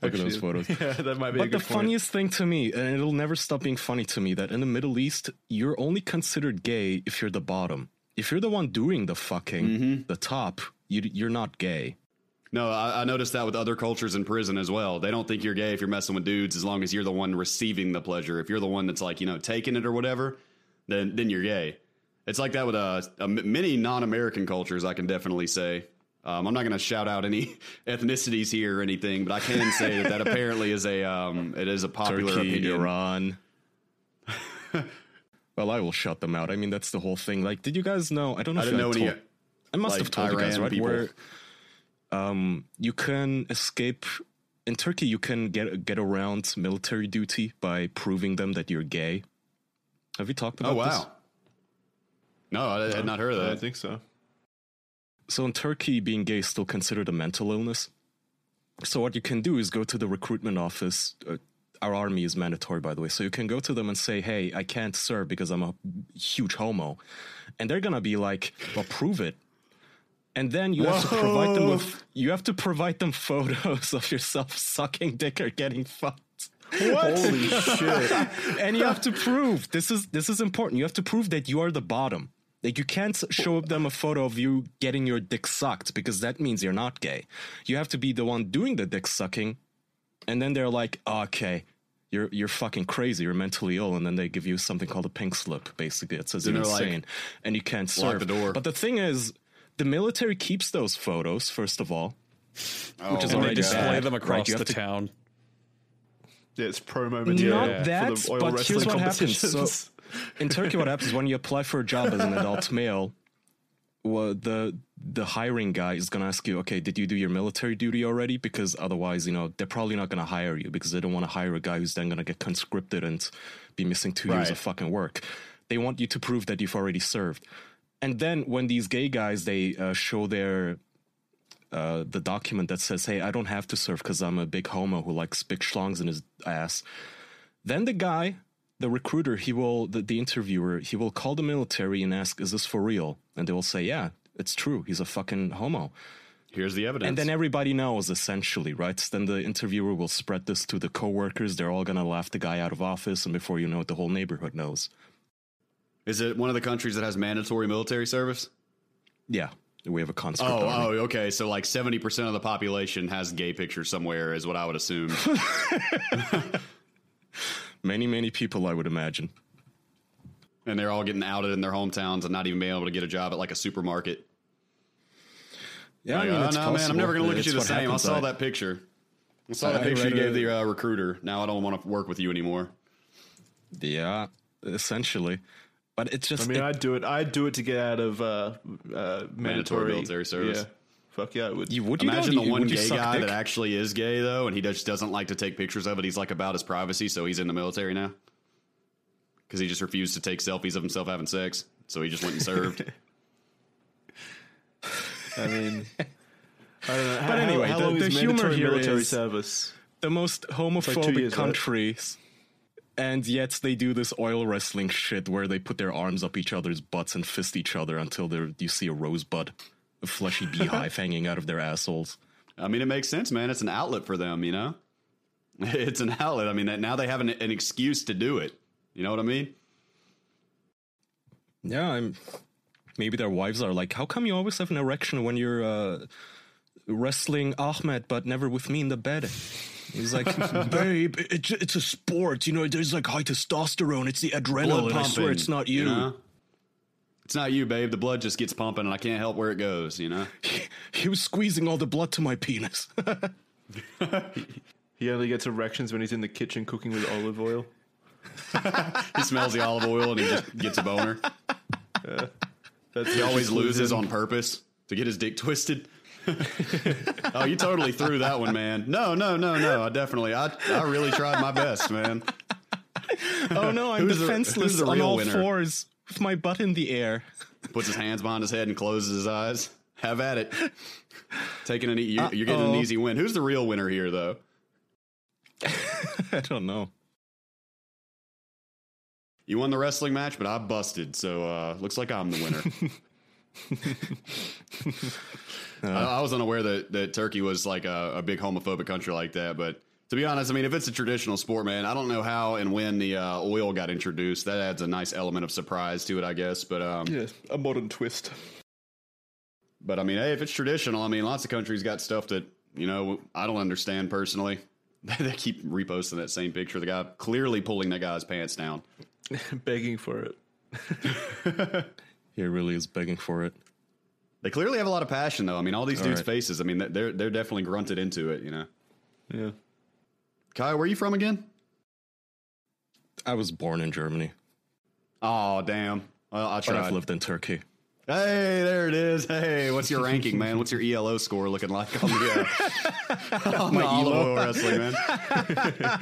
look at those photos. Yeah, that might be a But the point. funniest thing to me, and it'll never stop being funny to me, that in the Middle East, you're only considered gay if you're the bottom. If you're the one doing the fucking, Mm-hmm. the top, you, you're not gay. No, I, I noticed that with other cultures in prison as well. They don't think you're gay if you're messing with dudes as long as you're the one receiving the pleasure. If you're the one that's like, you know, taking it or whatever, then then you're gay. It's like that with uh, uh, many non-American cultures. I can definitely say. Um, I'm not going to shout out any ethnicities here or anything, but I can say that that apparently is a um, it is a popular Turkey, opinion. Iran. well, I will shut them out. I mean, that's the whole thing. Like, did you guys know? I don't know I if didn't I know any. told, I must like, have told you guys, Iran right? people. Where um, you can escape in Turkey. You can get get around military duty by proving them that you're gay. Have you talked about Oh this? Wow! No, I had not heard of I that. don't think so. So in Turkey, being gay is still considered a mental illness. So what you can do is go to the recruitment office. Uh, our army is mandatory, by the way. So you can go to them and say, "Hey, I can't serve because I'm a huge homo," and they're gonna be like, "Well, prove it." And then you have to provide them with you have to provide them photos of yourself sucking dick or getting fucked. What? Holy shit! and you have to prove this is this is important. You have to prove that you are the bottom. Like you can't s- show them a photo of you getting your dick sucked because that means you're not gay. You have to be the one doing the dick sucking, and then they're like, "Oh, "Okay, you're you're fucking crazy. You're mentally ill." And then they give you something called a pink slip. Basically, it says you're they're like, insane and you can't "Lock serve. the door." But the thing is, the military keeps those photos. First of all, oh which is Oh, And they display bad, them across You the to- town. Yeah, it's promo material. Not that, for the oil but wrestling here's what happens. So, competitions. In Turkey, what happens when you apply for a job as an adult male? Well, the the hiring guy is gonna ask you, okay, did you do your military duty already? Because otherwise, you know, they're probably not gonna hire you because they don't want to hire a guy who's then gonna get conscripted and be missing two years of fucking work. They want you to prove that you've already served. And then when these gay guys they uh, show their uh, the document that says, "Hey, I don't have to serve because I'm a big homo who likes big schlongs in his ass." Then the guy, the recruiter, he will the, the interviewer, he will call the military and ask, "Is this for real?" And they will say, "Yeah, it's true. He's a fucking homo." Here's the evidence. And then everybody knows essentially, right? Then the interviewer will spread this to the coworkers. They're all gonna laugh the guy out of office, and before you know it, the whole neighborhood knows. Is it one of the countries that has mandatory military service? Yeah, we have a conscript. Oh, army. oh, okay. So like seventy percent of the population has gay pictures somewhere, is what I would assume. many, many people, I would imagine. and they're all getting outed in their hometowns and not even being able to get a job at like a supermarket. Yeah, Like, I mean, oh, it's no, man, I'm never going to look at you the same. I happens. saw that picture. I saw I that picture you gave the uh, recruiter. Now I don't want to work with you anymore. Yeah, essentially. But it's just I mean, it- I'd do it. I'd do it to get out of uh, uh, mandatory, military service. Yeah, fuck yeah, I would. you would you Imagine don't, the one gay guy dick? that actually is gay though, and he just doesn't like to take pictures of it. He's like about his privacy, so he's in the military now because he just refused to take selfies of himself having sex. So he just went and served. I mean, I don't know. But anyway, how the- the humor mandatory here military is- service? the most homophobic two years, right? countries. And yet they do this oil wrestling shit where they put their arms up each other's butts and fist each other until they're, you see a rosebud, a fleshy beehive hanging out of their assholes. I mean, it makes sense, man. It's an outlet for them, you know. It's an outlet. I mean, that now they have an, an excuse to do it. You know what I mean? Yeah, I'm. Maybe their wives are like, "How come you always have an erection when you're uh, wrestling Ahmed, but never with me in the bed?" He's like, "Babe, it's it's a sport. You know, there's like high testosterone. It's the adrenaline. I swear, it's not you." know? It's not you, babe. The blood just gets pumping, and I can't help where it goes. You know. He was squeezing all the blood to my penis. He only gets erections when he's in the kitchen cooking with olive oil. He smells the olive oil, and he just gets a boner. That's He always loses on purpose to get his dick twisted. oh, you totally threw that one, man. No, no, no, no. I definitely, I, I really tried my best, man. oh no, I'm Who's defenseless who's the on real all winner? fours with my butt in the air. Puts his hands behind his head and closes his eyes. Have at it. Taking an, e- you're, you're getting an easy win. Who's the real winner here, though? I don't know. You won the wrestling match, but I busted, so uh, looks like I'm the winner. I, I was unaware that, that Turkey was like a, a big homophobic country like that, but to be honest, I mean, if it's a traditional sport, man, I don't know how and when the uh, oil got introduced. That adds a nice element of surprise to it, I guess. But um, Yeah, a modern twist. but I mean, hey, if it's traditional, I mean, lots of countries got stuff that you know I don't understand personally. they keep reposting that same picture. Of the guy clearly pulling that guy's pants down. Begging for it. He really is begging for it. They clearly have a lot of passion, though. I mean, all these All dudes' right. faces. I mean, they're they're definitely grunted into it. You know, Yeah. Kai, where are you from again? I was born in Germany, Oh, damn. Well, I but tried. I've lived in Turkey. Hey, there it is. Hey, what's your ranking, man? What's your ELO score looking like on the, uh, on the ELO wrestling, man?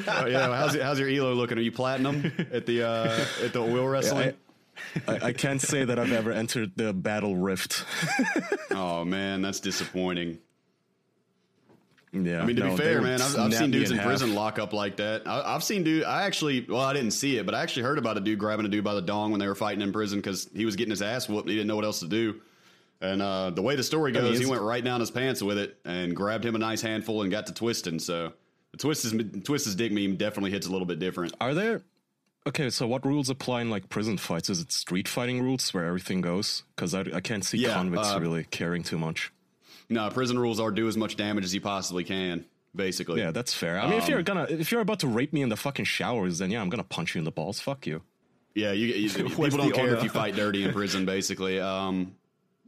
oh, yeah, how's, how's your ELO looking? Are you platinum at the uh, at the oil wrestling? I, I can't say that I've ever entered the Battle Rift. oh man, that's disappointing. Yeah, I mean, to no, be fair, man, I've, I've seen dudes in, half. prison lock up like that. I, I've seen dude. I actually, well, I didn't see it, but I actually heard about a dude grabbing a dude by the dong when they were fighting in prison because he was getting his ass whooped and he didn't know what else to do. And uh, the way the story goes, mean, he went right down his pants with it and grabbed him a nice handful and got to twisting. So the twist his twist his dick meme definitely hits a little bit different. Are there? Okay, so what rules apply in like prison fights? Is it street fighting rules where everything goes? Because I, I can't see Yeah, convicts uh, really caring too much. No, prison rules are do as much damage as you possibly can, basically. Yeah, that's fair. I mean, if Um, you're gonna, if you're about to rape me in the fucking showers, then yeah, I'm gonna punch you in the balls. Fuck you. Yeah, you, you people don't care if you fight dirty in prison. Basically, um,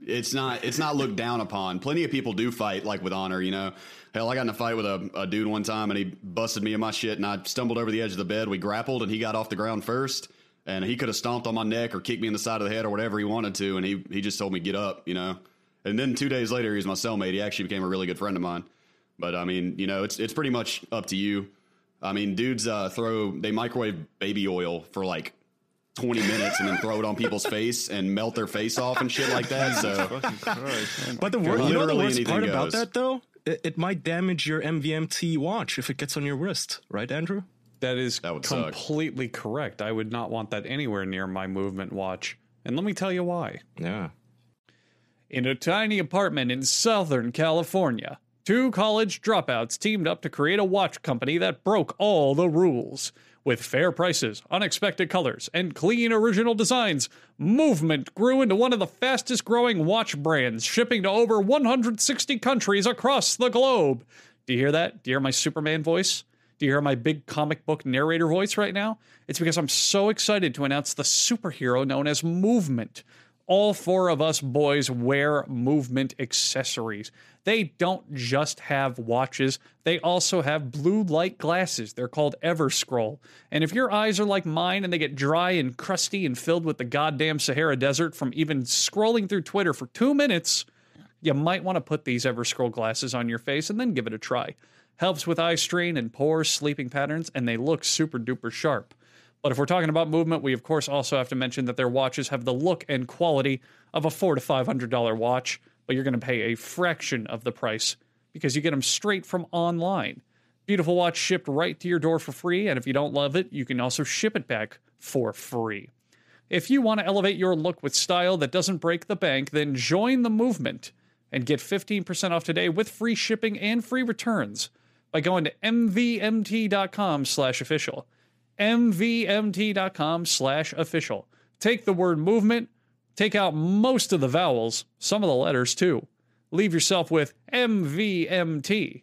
it's not it's not looked down upon. Plenty of people do fight like with honor, you know. Hell, I got in a fight with a, a dude one time and he busted me in my shit and I stumbled over the edge of the bed. We grappled and he got off the ground first and he could have stomped on my neck or kicked me in the side of the head or whatever he wanted to and he he just told me get up, you know. And then 2 days later he's my cellmate. He actually became a really good friend of mine. But I mean, you know, it's it's pretty much up to you. I mean, dudes uh, throw they microwave baby oil for like 20 minutes and then throw it on people's face and melt their face off and shit like that. So But the, wor- you know the worst anything part about that, though? It, it might damage your MVMT watch if it gets on your wrist, right, Andrew? That is That would suck. completely correct. I would not want that anywhere near my movement watch. And let me tell you why. Yeah. In a tiny apartment in Southern California, two college dropouts teamed up to create a watch company that broke all the rules. With fair prices, unexpected colors, and clean original designs, Movement grew into one of the fastest growing watch brands, shipping to over 160 countries across the globe. Do you hear that? Do you hear my Superman voice? Do you hear my big comic book narrator voice right now? It's because I'm so excited to announce the superhero known as Movement. All four of us boys wear movement accessories. They don't just have watches, they also have blue light glasses. They're called Everscroll. And if your eyes are like mine and they get dry and crusty and filled with the goddamn Sahara Desert from even scrolling through Twitter for two minutes, you might want to put these Everscroll glasses on your face and then give it a try. Helps with eye strain and poor sleeping patterns, and they look super duper sharp. But if we're talking about movement, we of course also have to mention that their watches have the look and quality of a four to five hundred dollar watch, but you're going to pay a fraction of the price because you get them straight from online. Beautiful watch shipped right to your door for free, and if you don't love it, you can also ship it back for free. If you want to elevate your look with style that doesn't break the bank, then join the movement and get 15% off today with free shipping and free returns by going to mvmt.com slash official. mvmt.com slash official. Take the word movement, take out most of the vowels, some of the letters too. Leave yourself with MVMT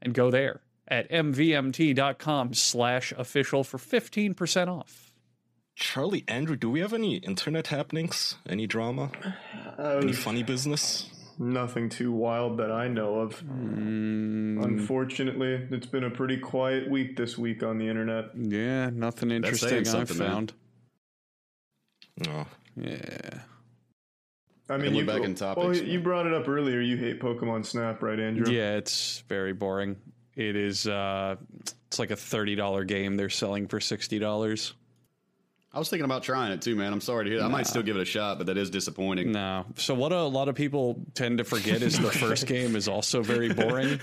and go there at mvmt.com slash official for 15% off. Charlie, Andrew, do we have any internet happenings? Any drama? Uh, any funny business? Nothing too wild that I know of. Unfortunately, it's been a pretty quiet week this week on the internet. Yeah, nothing interesting I've man. found. No. Yeah. I mean, look you, back in well, you brought it up earlier. You hate Pokemon Snap, right, Andrew? Yeah, it's very boring. It is uh it's like a $30 game they're selling for $60. I was thinking about trying it too, man. I'm sorry to hear that. I might still give it a shot, but that is disappointing. No. So what a lot of people tend to forget is the first game is also very boring.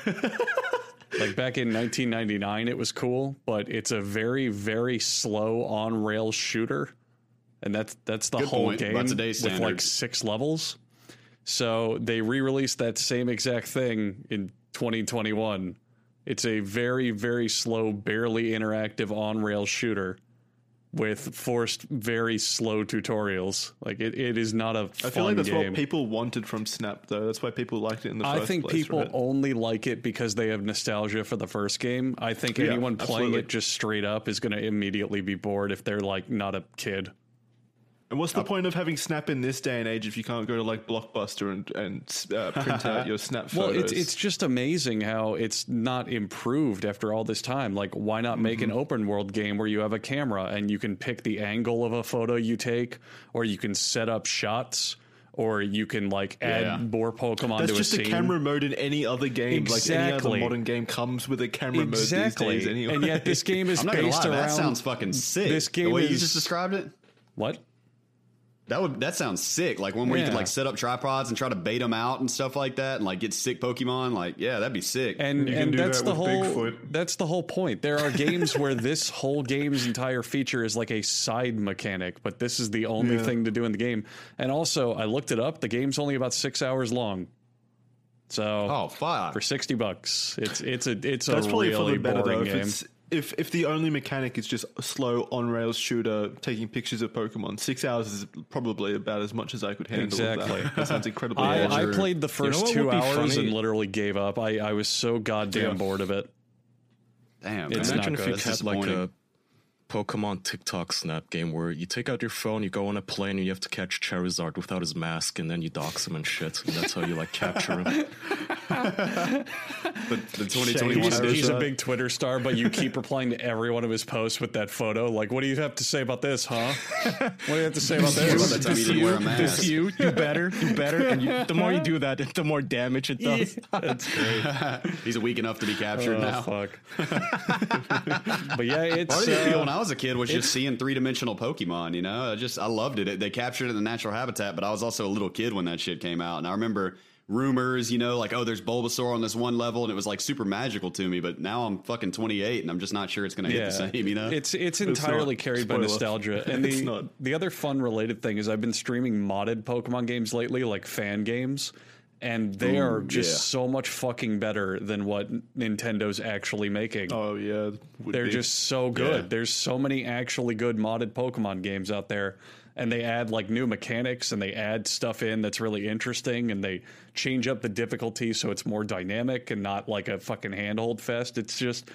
like back in 1999 it was cool, but it's a very very slow on rail shooter. And that's that's the Good whole point. game with like 6 levels. So they re-released that same exact thing in 2021. It's a very very slow barely interactive on-rail shooter with forced very slow tutorials. Like it, it is not a I feel like that's game. what people wanted from Snap, though. That's why people liked it in the first I think place. people right? only like it because they have nostalgia for the first game. I think anyone playing absolutely. it just straight up is going to immediately be bored if they're like not a kid. And what's the point of having Snap in this day and age if you can't go to like Blockbuster and and uh, print out your Snap photos? Well, it's it's just amazing how it's not improved after all this time. Like, why not make Mm-hmm. an open world game where you have a camera and you can pick the angle of a photo you take, or you can set up shots, or you can like add Yeah. more Pokemon to a scene. That's to just a a camera mode in any other game. Like any other modern game comes with a camera mode these days. Anyway, and yet this game is I'm not gonna based lie, around. that sounds fucking sick. this game the way you is- just described it. what? That would that sounds sick. Like one where you could like set up tripods and try to bait them out and stuff like that, and like get sick Pokemon. Like, yeah, that'd be sick. and You can and do that's that the with whole Bigfoot. that's the whole point there are games where this whole game's entire feature is like a side mechanic but this is the only Yeah. thing to do in the game and also i looked it up the game's only about six hours long so oh fuck! for 60 bucks it's it's a it's that's a probably for really the better boring though. If game it's if if the only mechanic is just a slow on rails shooter taking pictures of Pokemon, six hours is probably about as much as I could handle. Exactly. that. that sounds incredibly. I. I played the first what two hours funny? and literally gave up. I, I was so goddamn Yeah. bored of it. Damn, It's man. not Imagine if good. you That's had like a. Pokemon TikTok Snap game where you take out your phone, you go on a plane, and you have to catch Charizard without his mask, and then you dox him and shit. And that's how you like capture him. The, the 2021 He's, Charizard. he's a big Twitter star, but you keep replying to every one of his posts with that photo. Like, what do you have to say about this, huh? What do you have to say about What about this? that you a This mask? you, do better, do better, and you, the more you do that, the more damage it does. That's great. He's weak enough to be captured Oh, now. fuck. but yeah, it's. Part of the appeal when Uh, I was a kid was just seeing three dimensional Pokemon. You know, I just I loved it. They captured it in the natural habitat, but I was also a little kid when that shit came out, and I remember rumors. You know, like oh, there's Bulbasaur on this one level, and it was like super magical to me. But now I'm fucking 28, and I'm just not sure it's going to hit the same. You know, it's it's entirely not. carried by nostalgia. And the the other fun related thing is I've been streaming modded Pokemon games lately, like fan games, and they are just yeah. so much fucking better than what Nintendo's actually making. Oh yeah, would They're be. just so good. Yeah. There's so many actually good modded Pokemon games out there. And they add like new mechanics and they add stuff in that's really interesting and they change up the difficulty so it's more dynamic and not like a fucking handhold fest. It's just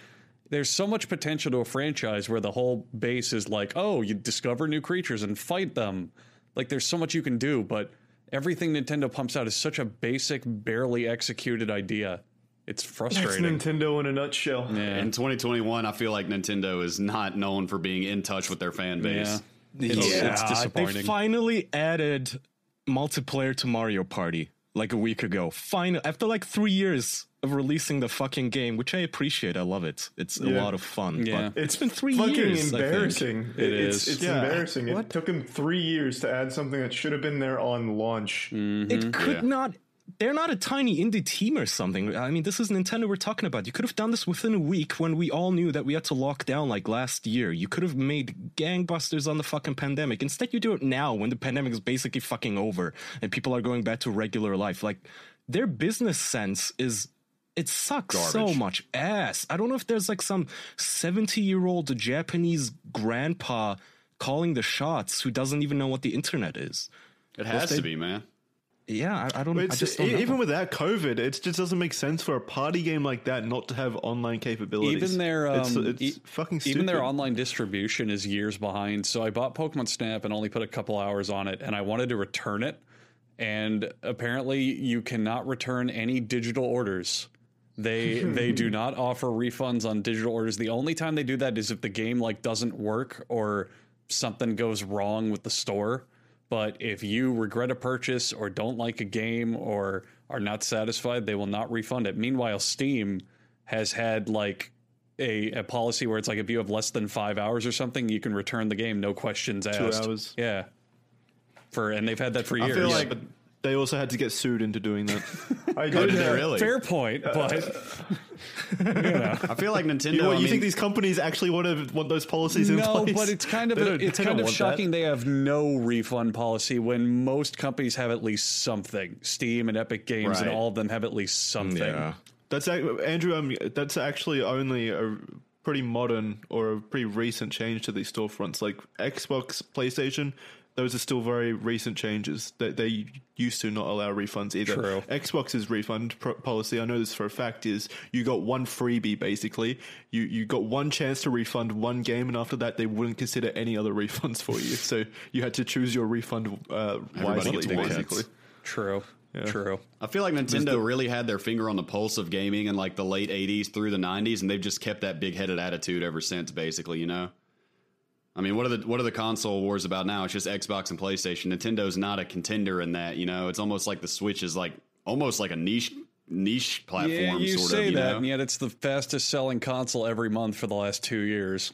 there's so much potential to a franchise where the whole base is like, oh, you discover new creatures and fight them. Like there's so much you can do, but everything Nintendo pumps out is such a basic, barely executed idea. It's That's frustrating. Nintendo in a nutshell. yeah. in 2021, I feel like Nintendo is not known for being in touch with their fan base. Yeah. It's, it's disappointing. They finally added multiplayer to Mario Party like a week ago. Finally, after like three years of releasing the fucking game, which I appreciate. I love it. It's a Yeah. lot of fun. Yeah. But it's been three Fucking years. I think. embarrassing. It it's, is. It's Yeah. embarrassing. It took him three years to add something that should have been there on launch. Mm-hmm. It could Yeah. not. They're not a tiny indie team or something. I mean, this is Nintendo we're talking about. You could have done this within a week when we all knew that we had to lock down like last year. You could have made gangbusters on the fucking pandemic. Instead, you do it now when the pandemic is basically fucking over and people are going back to regular life. Like, their business sense is. It sucks so much ass. I don't know if there's like some 70 year old Japanese grandpa calling the shots who doesn't even know what the internet is. It has they- to be, man. Yeah, I, I don't. I It's, just don't e- know. even without COVID, it just doesn't make sense for a party game like that not to have online capabilities. even their um, it's, it's e- fucking stupid. even their online distribution is years behind. So I bought Pokemon Snap and only put a couple hours on it, and I wanted to return it, and apparently you cannot return any digital orders. They they do not offer refunds on digital orders. The only time they do that is if the game like doesn't work or something goes wrong with the store. But if you regret a purchase or don't like a game or are not satisfied, they will not refund it. Meanwhile, Steam has had like a, a policy where it's like if you have less than five hours or something, you can return the game, no questions asked. Two hours. Yeah. For and they've had that for I years. feel like they also had to get sued into doing that. I Did did they have, really? Fair point, but I feel like Nintendo. you, what, I you mean, think these companies actually want to want those policies in no, place? No, but it's kind of They don't- it's kind of shocking that. they have no refund policy when most companies have at least something. Steam and Epic Games and all of them have at least something. yeah. That's Andrew. Um, that's actually only a pretty modern or a pretty recent change to these storefronts. Like Xbox, PlayStation, those are still very recent changes. That they used to not allow refunds either. True. Xbox's refund pro- policy, I know this for a fact, is you got one freebie basically. You you got one chance to refund one game, and after that, they wouldn't consider any other refunds for you. So you had to choose your refund uh, wisely, gets one. basically. True. True. I feel like Nintendo really had their finger on the pulse of gaming in like the late '80s through the '90s, and they've just kept that big-headed attitude ever since. Basically, you know. I mean, what are the what are the console wars about now? It's just Xbox and PlayStation. Nintendo's not a contender in that. You know, it's almost like the Switch is like almost like a niche niche platform. Yeah, you sort say of, you that, know? and yet it's the fastest selling console every month for the last two years.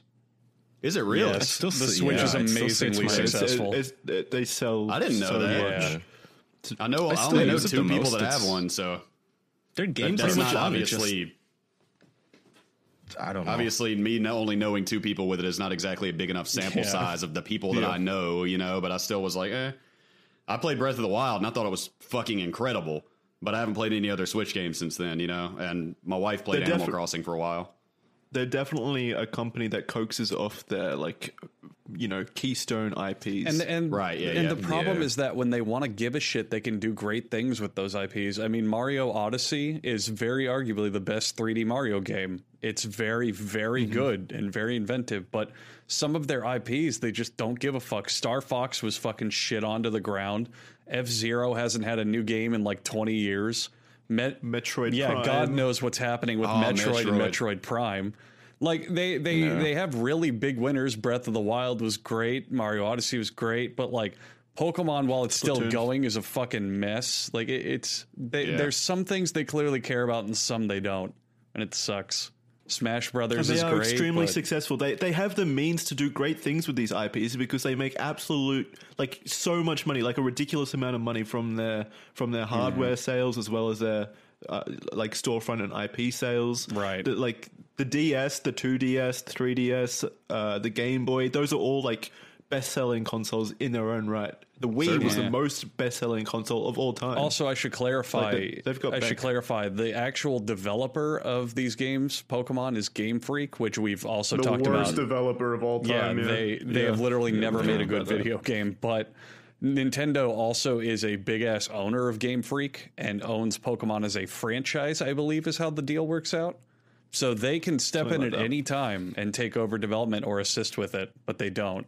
Is it real? Yes. still the Switch yeah, is I'd still say amazingly it's my- It's- successful. it's- it- they sell. I didn't know so that. much. yeah. I know. I, still only know two people most. that have one, so Their games that's are not fun, just- obviously. I don't know. Obviously, me only knowing two people with it is not exactly a big enough sample Yeah. size of the people that Yeah. I know, you know. But I still was like, eh. I played Breath of the Wild and I thought it was fucking incredible. But I haven't played any other Switch games since then, you know. And my wife played They're Animal defi- Crossing for a while. they're definitely a company that coaxes off their like you know keystone IPs. And and Right, yeah, and yeah. the problem Yeah. is that when they want to give a shit, they can do great things with those IPs. I mean, Mario Odyssey is very arguably the best 3D Mario game. It's very very mm-hmm. good and very inventive, but some of their IPs they just don't give a fuck. Star Fox was fucking shit onto the ground. F Zero hasn't had a new game in like 20 years. Met- Metroid yeah, Prime. God knows what's happening with Oh, Metroid, and Metroid. Metroid Prime. Like they they they have really big winners. Breath of the Wild was great. Mario Odyssey was great, but like Pokemon, while it's still going, is a fucking mess. Like it, it's they, Yeah. there's some things they clearly care about and some they don't, and it sucks. Smash Brothers they is are great. extremely successful. They they have the means to do great things with these IPs because they make absolute like so much money, like a ridiculous amount of money from their from their hardware sales as well as their uh, like storefront and IP sales. Right. Like the DS, the 2DS, 3DS, uh, the Game Boy. Those are all like best selling consoles in their own right. The Wii was the most best selling console of all time. Also, I should clarify. Like they- they've got I should clarify the actual developer of these games, Pokemon, is Game Freak, which we've also The talked about. The worst developer of all time. Yeah, they they Yeah. have literally never I made a good video game, but Nintendo also is a big ass owner of Game Freak and owns Pokemon as a franchise. I believe is how the deal works out. So they can step Something in like at that. any time and take over development or assist with it, but they don't.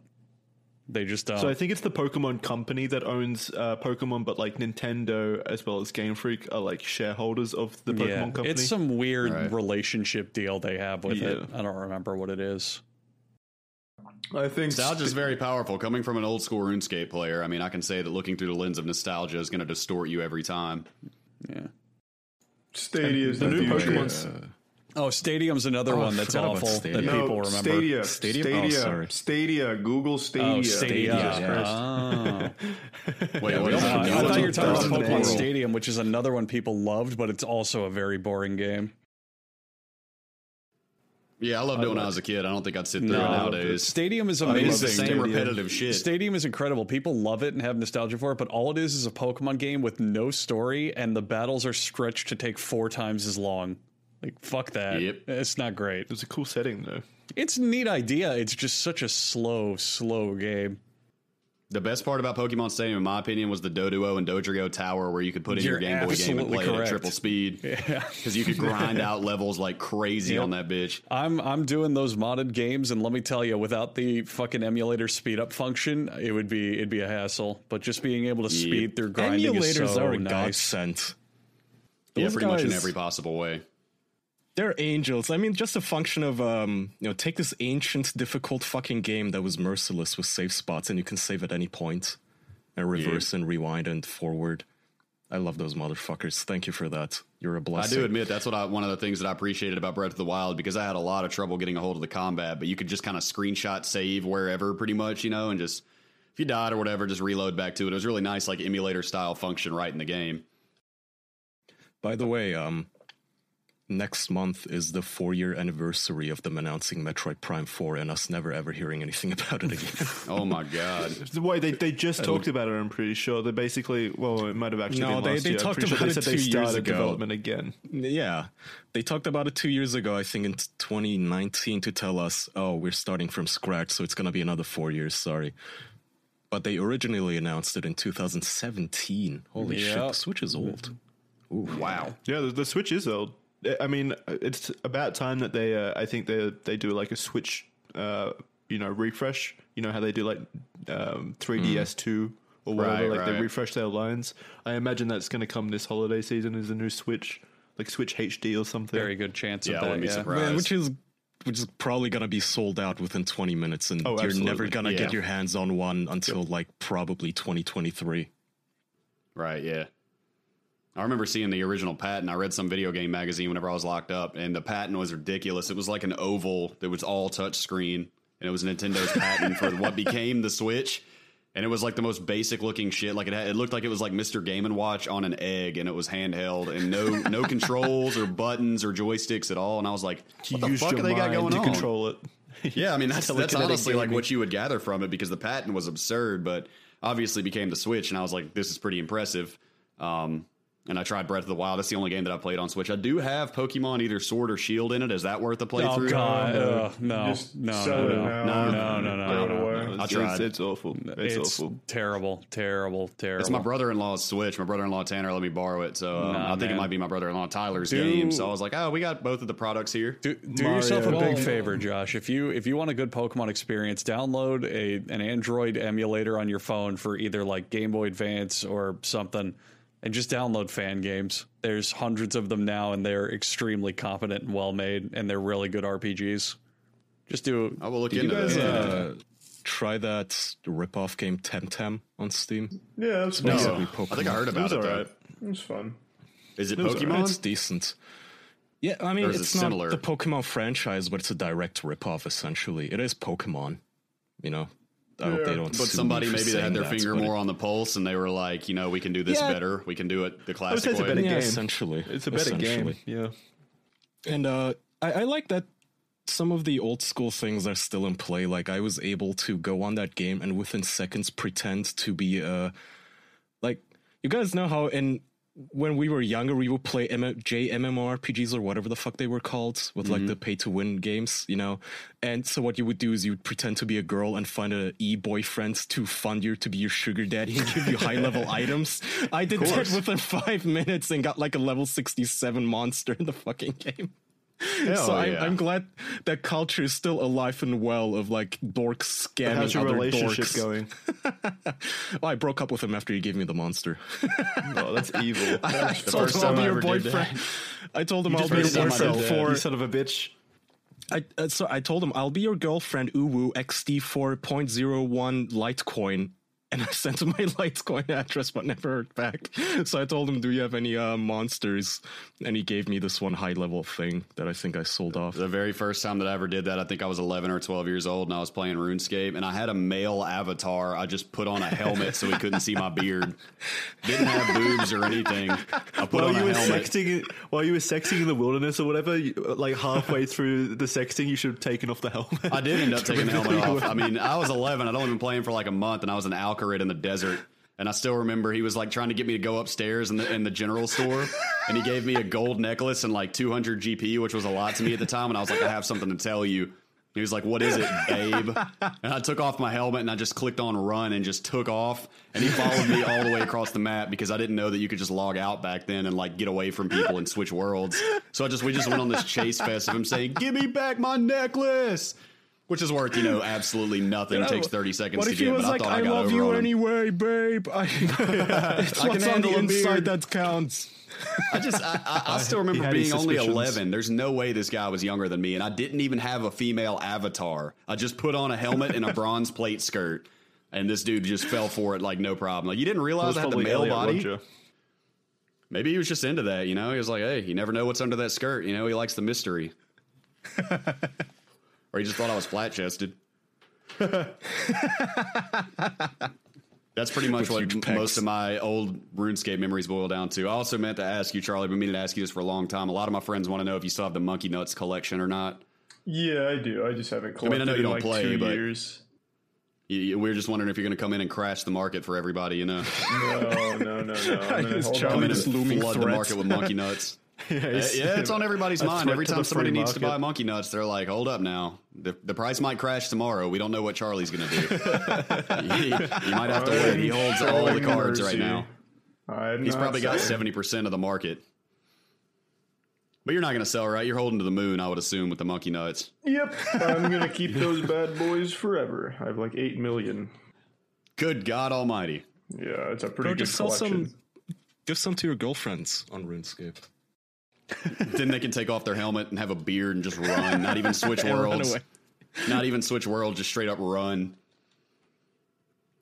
They just don't. So I think it's the Pokemon company that owns uh, Pokemon, but like Nintendo as well as Game Freak are like shareholders of the Pokemon yeah, company. it's some weird Right. relationship deal they have with it. I don't remember what it is. I think Nostalgia is very powerful. Coming from an old school RuneScape player, I mean, I can say that looking through the lens of nostalgia is going to distort you every time. Yeah. Stadia is the new future. Pokemon's- Oh, Stadium's another Oh, I one that's forgot about awful that Stadia. No, people remember. Stadia. Stadium? Stadia. Oh. Stadia. Google Stadia. Oh, Stadia. Jesus Christ. Oh. Wait, what I is thought? I thought you were talking about Pokemon matter. Stadium, which is another one people loved, but it's also a very boring game. Yeah, I loved it when I was a kid. I don't think I'd sit through it No, nowadays. Stadium is I mean, it's amazing. the same Stadium. repetitive shit. Stadium is incredible. People love it and have nostalgia for it, but all it is is a Pokemon game with no story, and the battles are stretched to take four times as long. Like fuck that. Yep. It's not great. It was a cool setting though. It's a neat idea. It's just such a slow, slow game. The best part about Pokemon Stadium, in my opinion, was the Doduo and Dodrio Tower, where you could put in your You're Game Boy game and absolutely play it at triple speed. Yeah. Because you could grind out levels like crazy Yep. on that bitch. I'm I'm doing those modded games, and let me tell you, without the fucking emulator speed up function, it would be it'd be a hassle. But just being able to speed through grinding Emulators is so are a nice. godsend. Yeah, Those pretty much in every possible way. They're angels. I mean, just a function of um, you know, take this ancient, difficult fucking game that was merciless with save spots, and you can save at any point, and reverse and rewind and forward. I love those motherfuckers. Thank you for that. You're a blessing. I do admit that's what I, one of the things that I appreciated about Breath of the Wild because I had a lot of trouble getting a hold of the combat, but you could just kind of screenshot save wherever, pretty much, you know, and just if you died or whatever, just reload back to it. It was really nice, like emulator style function right in the game. By the way, um, next month is the four-year anniversary of them announcing Metroid Prime Four, and us never ever hearing anything about it again. Oh my god! The way they, they just talked about it, I'm pretty sure. They basically, well, it might have actually No, been they- last they year. Talked pretty sure about they it said they two years ago. development again. yeah, they talked about it two years ago, I think in 2019, to tell us, "Oh, we're starting from scratch, so it's gonna be another four years." Sorry. But they originally announced it in 2017. Holy shit, the Switch is old. Wow. Yeah, the, the Switch is old. I mean, it's about time that they. Uh, I think they they do like a Switch, uh, you know, refresh. You know how they do like um, 3DS two or whatever. Right, like they refresh their lines. I imagine that's going to come this holiday season as a new Switch, like Switch HD or something. Very good chance Yeah, of that. wouldn't be yeah. surprised. Man, which is which is probably gonna be sold out within 20 minutes, and Oh, you're absolutely. never gonna Yeah. get your hands on one until like probably 2023. Right, yeah. I remember seeing the original patent. I read some video game magazine whenever I was locked up, and the patent was ridiculous. It was like an oval that was all touch screen, and it was Nintendo's patent for what became the Switch. And it was like the most basic looking shit. Like it, had, it looked like it was like Mr. Game and Watch on an egg, and it was handheld, and no no controls or buttons or joysticks at all. And I was like, You what the fuck they got going to on? control it. Yeah, I mean that's that's honestly like what you would gather from it because the patent was absurd, but obviously became the Switch, and I was like, this is pretty impressive. Um, and I tried Breath of the Wild. That's the only game that I played on Switch. I do have Pokemon either Sword or Shield in it. Is that worth a Oh god, Ugh, no, Just no, sell no, it no, now. no, no, no, no, no, I tried. it's awful. It's, It's, awful. terrible, terrible, terrible. It's my brother-in-law's Switch. My brother-in-law Tanner let me borrow it, so um, Nah, I think man. it might be my brother-in-law Tyler's Do- game. So I was like, oh, we got both of the products here. Do, do Mario. yourself a big favor, Josh. If you if you want a good Pokemon experience, download a an Android emulator on your phone for either like Game Boy Advance or something, and just download fan games. There's hundreds of them now, and they're extremely competent and well made, and they're really good RPGs. Just do. I will look Did you into guys this. uh, try that ripoff game Temtem on Steam? Yeah, it was no, fun. I think I heard about was it. though. alright. It was fun. Is it was Pokemon? It's decent. Yeah, I mean, Or is it it's not similar? the Pokemon franchise, but it's a direct ripoff. Essentially, it is Pokemon. You know, I hope they don't. But somebody maybe that saying had their finger but more on the pulse, and they were like, you know, we can do this Yeah. better. We can do it the would classic say it's a way. better yeah, game. essentially, It's a better game. Yeah. And uh, I, I like that some of the old school things are still in play. Like I was able to go on that game and within seconds pretend to be uh, like you guys know how in when we were younger we would play M- JMMORPGs or whatever the fuck they were called with like the mm-hmm. pay to win games, you know. And so what you would do is you would pretend to be a girl and find a e boyfriend to fund you to be your sugar daddy and give you high level items. I did that within five minutes and got like a level sixty seven monster in the fucking game so I'm, yeah. I'm glad that culture is still alive and well of like dorks scamming How's your other relationship dorks. going? Oh, I broke up with him after he gave me the monster. Oh, that's evil. I told him I'll be your ever did boyfriend. I told him I'll be your boyfriend for. you son of a bitch. I, uh, so I told him I'll be your girlfriend. Uwu XD 4.01 Litecoin. And I sent him my Litecoin address, but never heard back. So I told him, "Do you have any uh, monsters?" And he gave me this one high level thing that I think I sold off. The very first time that I ever did that, I think I was 11 or 12 years old, and I was playing RuneScape, and I had a male avatar. I just put on a helmet so he couldn't see my beard. Didn't have boobs or anything. I put While on you a were helmet. sexting, while you were sexting in the wilderness or whatever, you, like halfway through the sexting, you should have taken off the helmet. I did end up taking the helmet off. I mean, I was 11. I'd only been playing for like a month, and I was an Al Kharid in the desert. And I still remember he was like trying to get me to go upstairs in the in the general store, and he gave me a gold necklace and like 200 GP, which was a lot to me at the time. And I was like, I have something to tell you. He was like, "What is it, babe?" And I took off my helmet and I just clicked on run and just took off. And he followed me all the way across the map because I didn't know that you could just log out back then and like get away from people and switch worlds. So I just we just went on this chase fest of him saying, "Give me back my necklace." Which is worth, you know, absolutely nothing. It takes 30 seconds What to if he get, was but I thought I, I, got love you on him. anyway, babe. I, it's I what's can on the inside beard. that counts. I just, I, I, I still remember being only 11. There's no way this guy was younger than me, and I didn't even have a female avatar. I just put on a helmet and a bronze plate skirt, and this dude just fell for it like no problem. Like, you didn't realize I had the male Elliot body? Maybe he was just into that, you know? He was like, hey, you never know what's under that skirt. You know, he likes the mystery. Or he just thought I was flat chested. That's pretty much what huge m- pecs. most of my old RuneScape memories boil down to. I also meant to ask you, Charlie, I've been meaning to ask you this for a long time. A lot of my friends want to know if you still have the Monkey Nuts collection or not. Yeah, I do. I just haven't I mean, I know you in don't like play, two but- years. You- you- we are just wondering if you're going to come in and crash the market for everybody, you know? No, no, no, no. I'm gonna Charlie Come on in and it. looming flood the market with Monkey Nuts. Yeah, Uh, yeah, it's on everybody's mind. Every time somebody free needs to buy Monkey Nuts, they're like, "Hold up, now the, the price might crash tomorrow. We don't know what Charlie's going to do. he, he might have to wait. He holds all the cards right now. He's probably got seventy percent of the market. But you're not going to sell, right? You're holding to the moon, I would assume, with the Monkey Nuts. Yep, I'm gonna keep those bad boys forever. I have like eight million. Good God Almighty! Yeah, it's a pretty Bro, good just sell collection. some. Give some to your girlfriends on RuneScape. Then they can take off their helmet and have a beard and just run. Not even switch And worlds. Not even switch worlds. Just straight up run.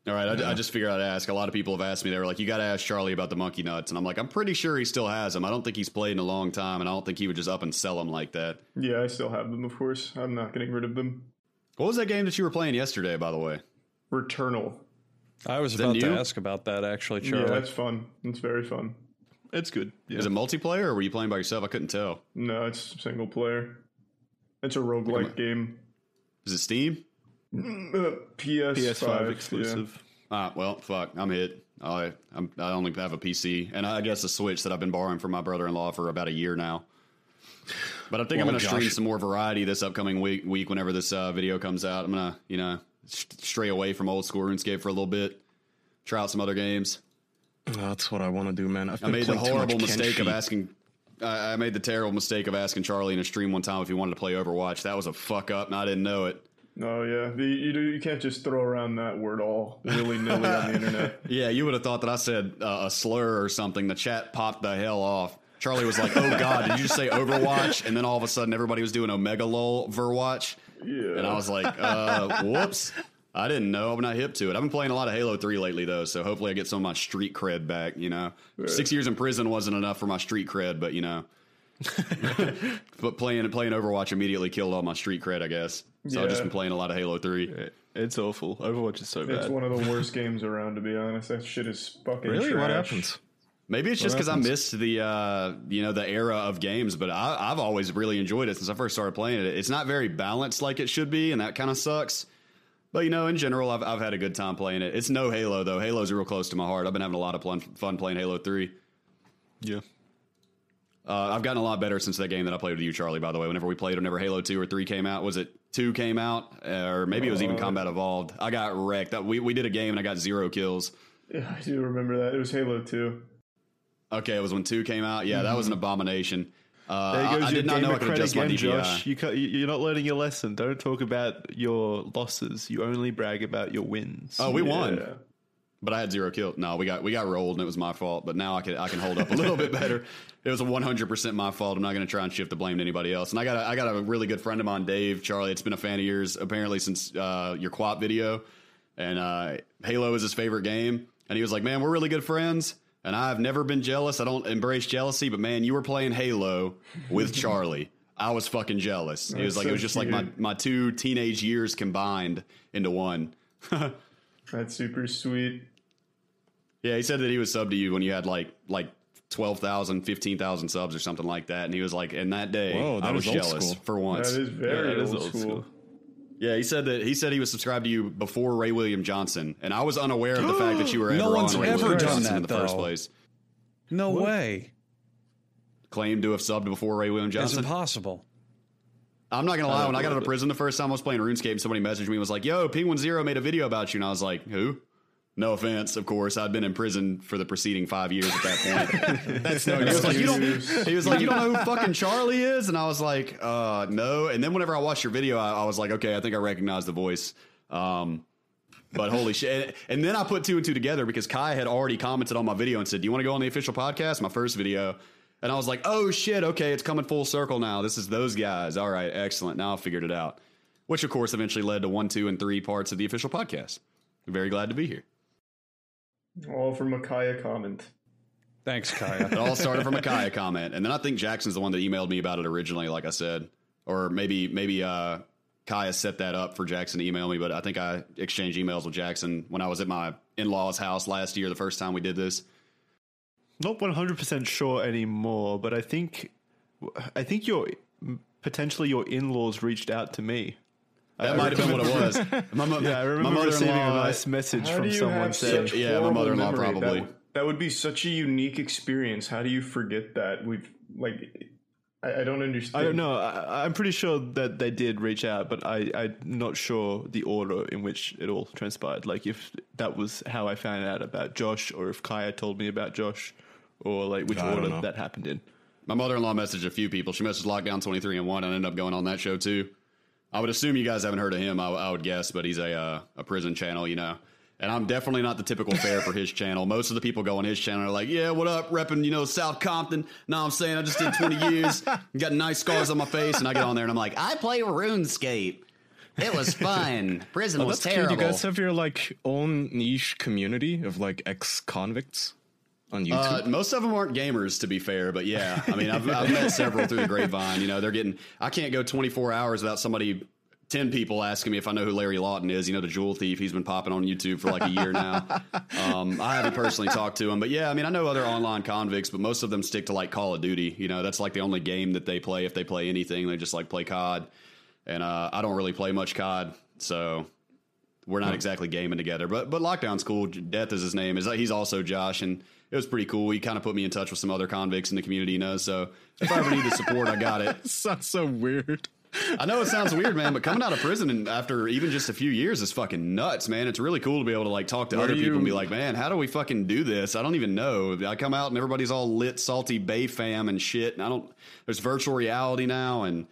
All right, I, I just figured I'd ask. A lot of people have asked me. They were like, "You got to ask Charlie about the monkey nuts," and I'm like, "I'm pretty sure he still has them. I don't think he's played in a long time, and I don't think he would just up and sell them like that." Yeah, I still have them, of course. I'm not getting rid of them. What was that game that you were playing yesterday, by the way? Returnal. I was that about to ask about that actually, Yeah, Charlie. it's fun. It's very fun. It's good. Yeah. Is it multiplayer or were you playing by yourself? I couldn't tell. No, it's single player. It's a roguelike game. Is it Steam? Uh, PS5, PS5 exclusive. Ah, well, fuck, I'm hit. I I'm, I only have a PC and I guess a Switch that I've been borrowing from my brother-in-law for about a year now. But I think I'm going to stream some more variety this upcoming week. Week whenever this uh, video comes out, I'm gonna, you know, st- stray away from old school RuneScape for a little bit, try out some other games. That's what I want to do, man. I've I made the playing horrible mistake of asking. I I made the terrible mistake of asking Charlie in a stream one time if he wanted to play Overwatch. That was a fuck up, and I didn't know it. Oh yeah, the, you do, you can't just throw around that word all willy nilly on the internet. Yeah, you would have thought that I said uh, a slur or something. The chat popped the hell off. Charlie was like, "Oh God, did you just say Overwatch?" And then all of a sudden, everybody was doing Omega Lol Verwatch, Yeah, and I was like, uh, "Whoops." I didn't know. I'm not hip to it. I've been playing a lot of Halo 3 lately, though, so hopefully I get some of my street cred back, you know? Six years in prison wasn't enough for my street cred, but, you know. but playing playing Overwatch immediately killed all my street cred, I guess. So I've just been playing a lot of Halo 3. It's awful. Overwatch is so it's bad. It's one of the worst games around. To be honest, that shit is fucking Really? Trash. What happens? Maybe it's just because I missed the uh, you know the era of games, but I, I've always really enjoyed it since I first started playing it. It's not very balanced like it should be, and that kind of sucks. But you know, in general, I've I've had a good time playing it. It's no Halo though. Halo's real close to my heart. I've been having a lot of fun, fun playing Halo Three. yeah. Uh, I've gotten a lot better since that game that I played with you, Charlie. By the way, whenever we played, whenever Halo Two or Three came out, was it Two came out, or maybe it was even Combat Evolved? I got wrecked. We we did a game and I got zero kills. Yeah, I do remember that. It was Halo Two. Okay, it was when Two came out. Yeah, that was an abomination. Uh, There goes I your did not know I could adjust my again, Josh. You you're not learning your lesson. Don't talk about your losses. You only brag about your wins. Oh, we won, but I had zero kills. No, we got we got rolled, and it was my fault. But now I can I can hold up a little bit better. It was one hundred percent my fault. I'm not going to try and shift the blame to anybody else. And I got a, I got a really good friend of mine, Dave Charlie. It's been a fan of yours apparently since uh, your Quap video, and uh, Halo is his favorite game. And he was like, "Man, we're really good friends." And I've never been jealous. I don't embrace jealousy, but man, you were playing Halo with Charlie. I was fucking jealous. It was like so it was just like my, my two teenage years combined into one. That's super sweet. Yeah, he said that he was sub to you when you had like like 12,000, 15,000 subs or something like that. And he was like, and that day, Whoa, that I was is old jealous school. for once. That is very that is old, old school. school. Yeah, he said that he said he was subscribed to you before Ray William Johnson. And I was unaware of the fact that you were No ever one's on Ray ever William done Johnson that, in the first place. No way. Claimed to have subbed before Ray William It's Johnson. impossible. I'm not gonna lie. When I got out of prison the first time I was playing RuneScape, and somebody messaged me and was like, "Yo, Penguinz0 made a video about you," and I was like, "Who?" No offense, of course. I'd been in prison for the preceding five years at that point. That's no He was like, you don't. He was like, you don't know who fucking Charlie is, and I was like, uh, no. And then whenever I watched your video, I, I was like, okay, I think I recognize the voice. Um, but holy shit! And, and then I put two and two together because Kai had already commented on my video and said, "Do you want to go on the official podcast?" My first video, and I was like, "Oh shit! Okay, it's coming full circle now. This is those guys. All right, excellent. Now I figured it out." Which of course eventually led to one, two, and three parts of the official podcast. Very glad to be here. All from a Kaya comment. Thanks, Kaya. It all started from a Kaya comment, and then I think Jackson's the one that emailed me about it originally. Like I said, or maybe maybe uh, Kaya set that up for Jackson to email me. But I think I exchanged emails with Jackson when I was at my in law's house last year, the first time we did this. Not 100% sure anymore, but I think I think your potentially your in-laws reached out to me. That might have been what it was. My, mo- Yeah, I my remember receiving a mother-in-law- nice message How from do you someone have saying, such Yeah, my horrible mother-in-law memory? That probably. would- That, would be such a unique experience. How do you forget that? We've like, I, I don't understand. I don't know. I, I'm pretty sure that they did reach out, but I, I'm not sure the order in which it all transpired. Like if that was how I found out about Josh, or if Kaya told me about Josh, or like which I don't order know. that happened in. My mother-in-law messaged a few people. She messaged Lockdown 23 and 1 and ended up going on that show too. I would assume you guys haven't heard of him, I, I would guess, but he's a uh, a prison channel, you know. And I'm definitely not the typical fare for his channel. Most of the people go on his channel are like, yeah, what up, repping, you know, South Compton. No, I'm saying I just did 20 years, got nice scars on my face, and I get on there and I'm like, I play RuneScape. It was fun. Prison Oh, was terrible. cute. You guys have your like own niche community of like ex convicts on Uh, most of them aren't gamers, to be fair, but yeah, I mean, I've, I've met several through the grapevine. You know, they're getting. I can't go 24 hours without somebody, 10 people asking me if I know who Larry Lawton is. You know, the jewel thief. He's been popping on YouTube for like a year now. Um, I haven't personally talked to him, but yeah, I mean, I know other online convicts, but most of them stick to like Call of Duty. You know, that's like the only game that they play. If they play anything, they just like play COD, and uh, I don't really play much COD, so we're not exactly gaming together, but but lockdown's cool. Death is his name. Is he's also Josh, and it was pretty cool. He kind of put me in touch with some other convicts in the community, you know. So if I ever need the support, I got it. Sounds so weird. I know it sounds weird, man, but coming out of prison and after even just a few years is fucking nuts, man. It's really cool to be able to like talk to What other people and be like, man, how do we fucking do this? I don't even know. I come out and everybody's all lit, salty Bay fam and shit. And I don't. There's virtual reality now, and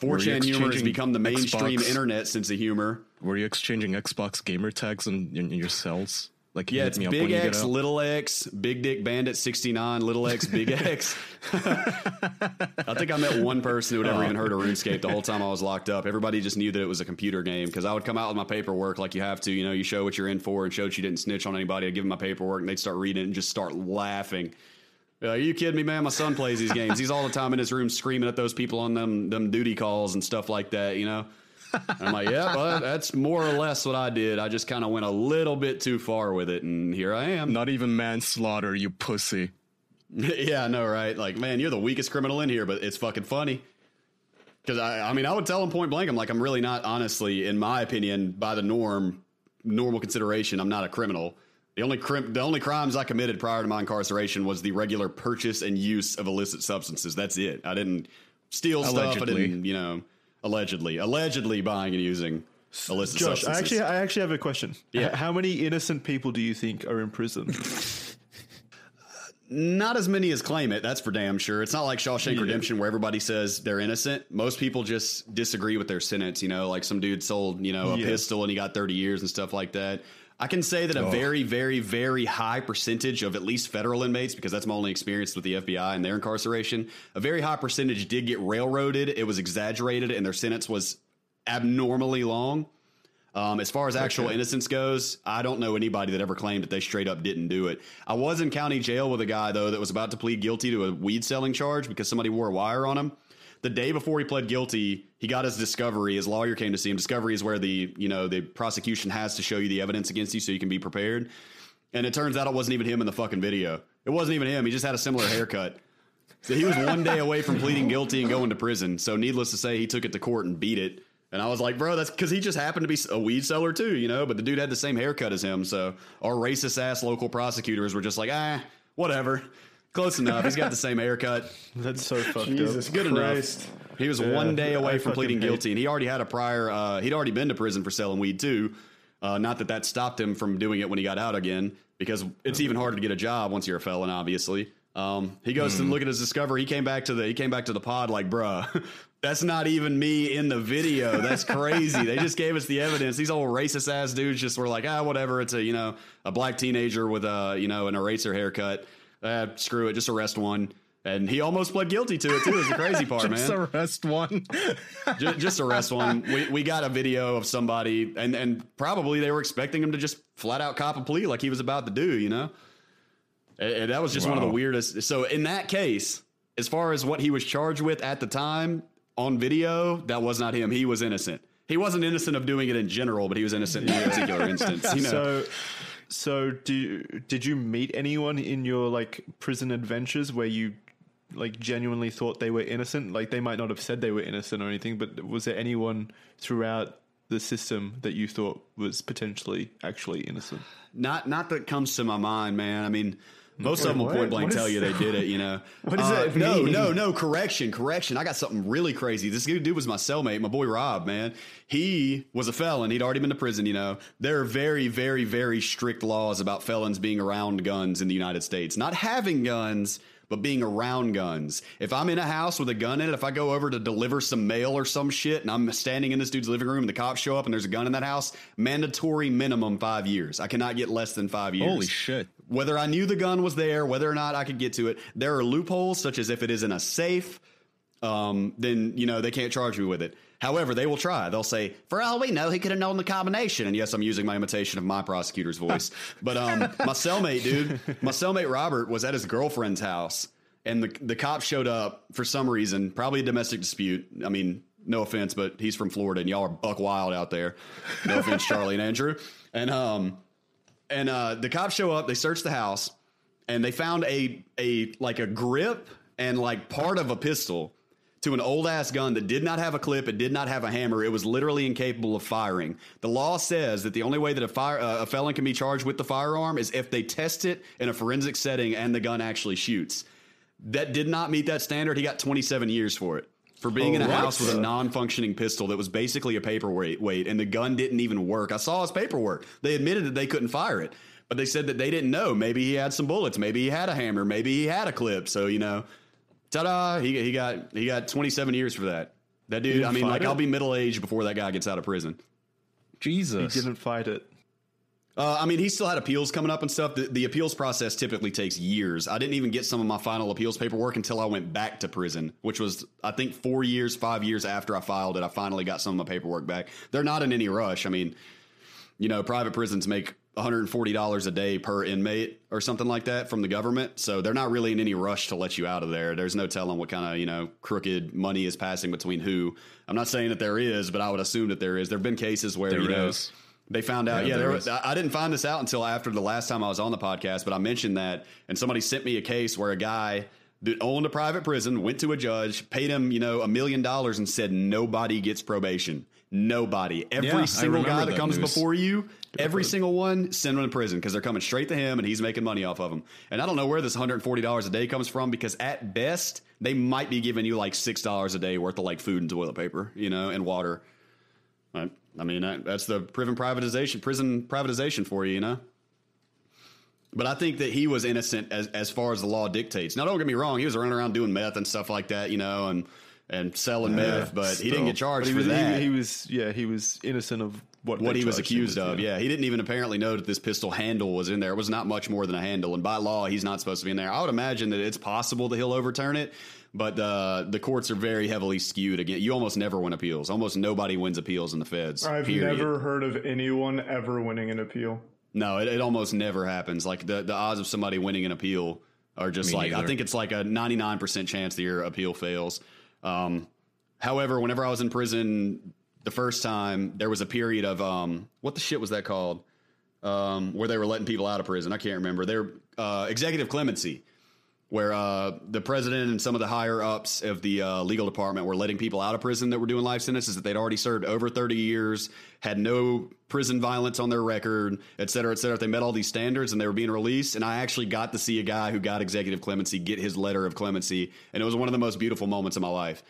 4chan humor has become the mainstream Xbox? internet sense of humor. Were you exchanging Xbox gamer tags in, in your cells? Like, Yeah, it's me Big when you get X. Little X, Big Dick Bandit 69, Little X, Big X. I think I met one person who had ever oh. even heard of RuneScape the whole time I was locked up. Everybody just knew that it was a computer game because I would come out with my paperwork like you have to. You know, you show what you're in for and show that you didn't snitch on anybody. I'd give them my paperwork and they'd start reading it and just start laughing. Like, Are you kidding me, man? My son plays these games. He's all the time in his room screaming at those people on them them duty calls and stuff like that. You know. I'm like, yeah, that's more or less what I did. I just kind of went a little bit too far with it, and here I am. Not even manslaughter, you pussy. yeah, I know, right? Like, man, you're the weakest criminal in here, but it's fucking funny. Because I, I mean, I would tell him point blank. I'm like, I'm really not, honestly, in my opinion, by the norm, normal consideration, I'm not a criminal. The only crim- the only crimes I committed prior to my incarceration was the regular purchase and use of illicit substances. That's it. I didn't steal stuff. I Allegedly. didn't, you know, allegedly, allegedly buying and using illicit Josh, I actually, I actually have a question. Yeah. H- How many innocent people do you think are in prison? Not as many as claim it. That's for damn sure. It's not like Shawshank Redemption where everybody says they're innocent. Most people just disagree with their sentence. You know, like some dude sold, you know, a Yeah. pistol and he got 30 years and stuff like that. I can say that a very, very, very high percentage of at least federal inmates, because that's my only experience with the FBI and their incarceration, a very high percentage did get railroaded. It was exaggerated and their sentence was abnormally long. Um, as far as actual innocence goes, I don't know anybody that ever claimed that they straight up didn't do it. I was in county jail with a guy though that was about to plead guilty to a weed selling charge because somebody wore a wire on him. The day before he pled guilty, he got his discovery. His lawyer came to see him. Discovery is where the you know the prosecution has to show you the evidence against you so you can be prepared. And it turns out it wasn't even him in the fucking video. It wasn't even him. He just had a similar haircut. So he was one day away from pleading guilty and going to prison. So needless to say, he took it to court and beat it. And I was like, bro, that's because he just happened to be a weed seller too, you know. But the dude had the same haircut as him. So our racist ass local prosecutors were just like, ah, whatever, close enough. He's got the same haircut. That's so fucked Jesus up. Good Christ. enough. He was Yeah, one day I away from pleading hate- guilty, and he already had a prior. Uh, he'd already been to prison for selling weed too. Uh, not that that stopped him from doing it when he got out again, because it's even harder to get a job once you're a felon. Obviously, um, he goes to look at his discovery. He came back to the he came back to the pod like, bruh, that's not even me in the video. That's crazy. they just gave us the evidence. These old racist ass dudes just were like, ah, whatever. It's a you know a black teenager with a you know an eraser haircut. Uh, screw it, just arrest one. And he almost pled guilty to it too. Is the crazy part, man. Just man arrest one. just, just arrest one. We, we got a video of somebody, and and probably they were expecting him to just flat out cop a plea like he was about to do. You know, and, and that was just one of the weirdest. So in that case, as far as what he was charged with at the time on video, that was not him. He was innocent. He wasn't innocent of doing it in general, but he was innocent in that particular instance. You know, So, so do did you meet anyone in your like prison adventures where you like genuinely thought they were innocent? Like they might not have said they were innocent or anything, but was there anyone throughout the system that you thought was potentially actually innocent? not not that comes to my mind, man. I mean. Most of them will point blank tell you they did it, you know. What does Uh, that No, no, no. Correction, correction. I got something really crazy. This dude was my cellmate, my boy Rob, man. He was a felon. He'd already been to prison, you know. There are very, very, very strict laws about felons being around guns in the United States. Not having guns, but being around guns. If I'm in a house with a gun in it, if I go over to deliver some mail or some shit and I'm standing in this dude's living room and the cops show up and there's a gun in that house, mandatory minimum five years. I cannot get less than five years Holy shit. whether I knew the gun was there, whether or not I could get to it. There are loopholes, such as if it is in a safe, um, then you know they can't charge me with it. However, they will try. They'll say, "For all we know, he could have known the combination." And yes, I'm using my imitation of my prosecutor's voice. but um, my cellmate, dude, my cellmate Robert was at his girlfriend's house, and the the cops showed up for some reason, probably a domestic dispute. I mean, no offense, but he's from Florida, and y'all are buck wild out there. No offense, Charlie and Andrew. And um, and uh, the cops show up. They search the house, and they found a a like a grip and like part of a pistol to an old ass gun that did not have a clip. It did not have a hammer. It was literally incapable of firing. The law says that the only way that a fire uh, a felon can be charged with the firearm is if they test it in a forensic setting and the gun actually shoots. That did not meet that standard. He got 27 years for it. for being in a Oh, house with a non-functioning pistol that was basically a paperweight, weight, and the gun didn't even work. I saw his paperwork. They admitted that they couldn't fire it, but they said that they didn't know. Maybe he had some bullets. Maybe he had a hammer. Maybe he had a clip. So you know, ta-da! He he got he got 27 years for that. That dude. I mean, fight like it? I'll be middle aged before that guy gets out of prison. Jesus. He didn't fight it. Uh, I mean, he still had appeals coming up and stuff. The, the appeals process typically takes years. I didn't even get some of my final appeals paperwork until I went back to prison, which was, I think, four years, five years after I filed it. I finally got some of my paperwork back. They're not in any rush. I mean, you know, private prisons make $140 a day per inmate or something like that from the government. So they're not really in any rush to let you out of there. There's no telling what kind of, you know, crooked money is passing between who. I'm not saying that there is, but I would assume that there is. There have been cases where, There you know, they found out. Yeah, Yeah, there is. was, I I didn't find this out until after the last time I was on the podcast, but I mentioned that, and somebody sent me a case where a guy that owned a private prison went to a judge, paid him, you know, a million dollars, and said nobody gets probation. Nobody. Every Yeah, single guy that that comes news. before you, every single one, send them to prison because they're coming straight to him and he's making money off of them. And I don't know where this $140 a day comes from because at best, they might be giving you like $6 a day worth of like food and toilet paper, you know, and water. I, I mean, that, that's the prison privatization, prison privatization for you, you know. But I think that he was innocent as as far as the law dictates. Now, don't get me wrong; he was running around doing meth and stuff like that, you know, and and selling meth. But he didn't get But charged he for was, that. He, he was, yeah, he was innocent of what what he was accused with, of. Yeah, he didn't even apparently know that this pistol handle was in there. It was not much more than a handle, and by law, he's not supposed to be in there. I would imagine that it's possible that he'll overturn it, but uh, the courts are very heavily skewed. Again, you almost never win appeals. Almost nobody wins appeals in the feds. I've period. never heard of anyone ever winning an appeal. No, it, it almost never happens. Like the the odds of somebody winning an appeal are just Me like I think it's like a ninety nine percent chance that your appeal fails. Um, however, whenever I was in prison the first time, there was a period of um, what the shit was that called? Um, where they were letting people out of prison. I can't remember. They're uh, executive clemency, where uh, the president and some of the higher ups of the uh, legal department were letting people out of prison that were doing life sentences that they'd already served over 30 years, had no prison violence on their record, et cetera, et cetera. They met all these standards and they were being released. And I actually got to see a guy who got executive clemency get his letter of clemency. And it was one of the most beautiful moments of my life.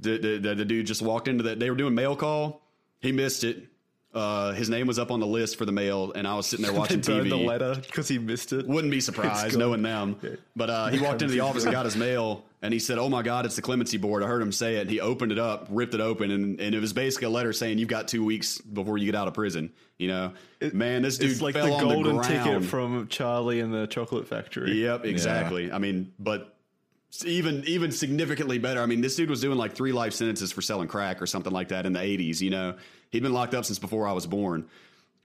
The, the, the, dude just walked into that. They were doing mail call. He missed it. Uh, his name was up on the list for the mail, and I was sitting there watching TV. the letter because he missed it. Wouldn't be surprised knowing them. But uh, he walked into the office and got his mail, and he said, "Oh my God, it's the clemency board." I heard him say it. And he opened it up, ripped it open, and, and it was basically a letter saying, "You've got two weeks before you get out of prison." You know, man, this dude like fell the on golden the ground. ticket from Charlie and the Chocolate Factory. Yep, exactly. I mean, but even even significantly better. I mean, this dude was doing like three life sentences for selling crack or something like that in the eighties. You know, he'd been locked up since before I was born,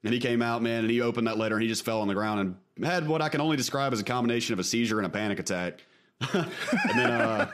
and he came out, man, and he opened that letter and he just fell on the ground and had what I can only describe as a combination of a seizure and a panic attack. and then, uh,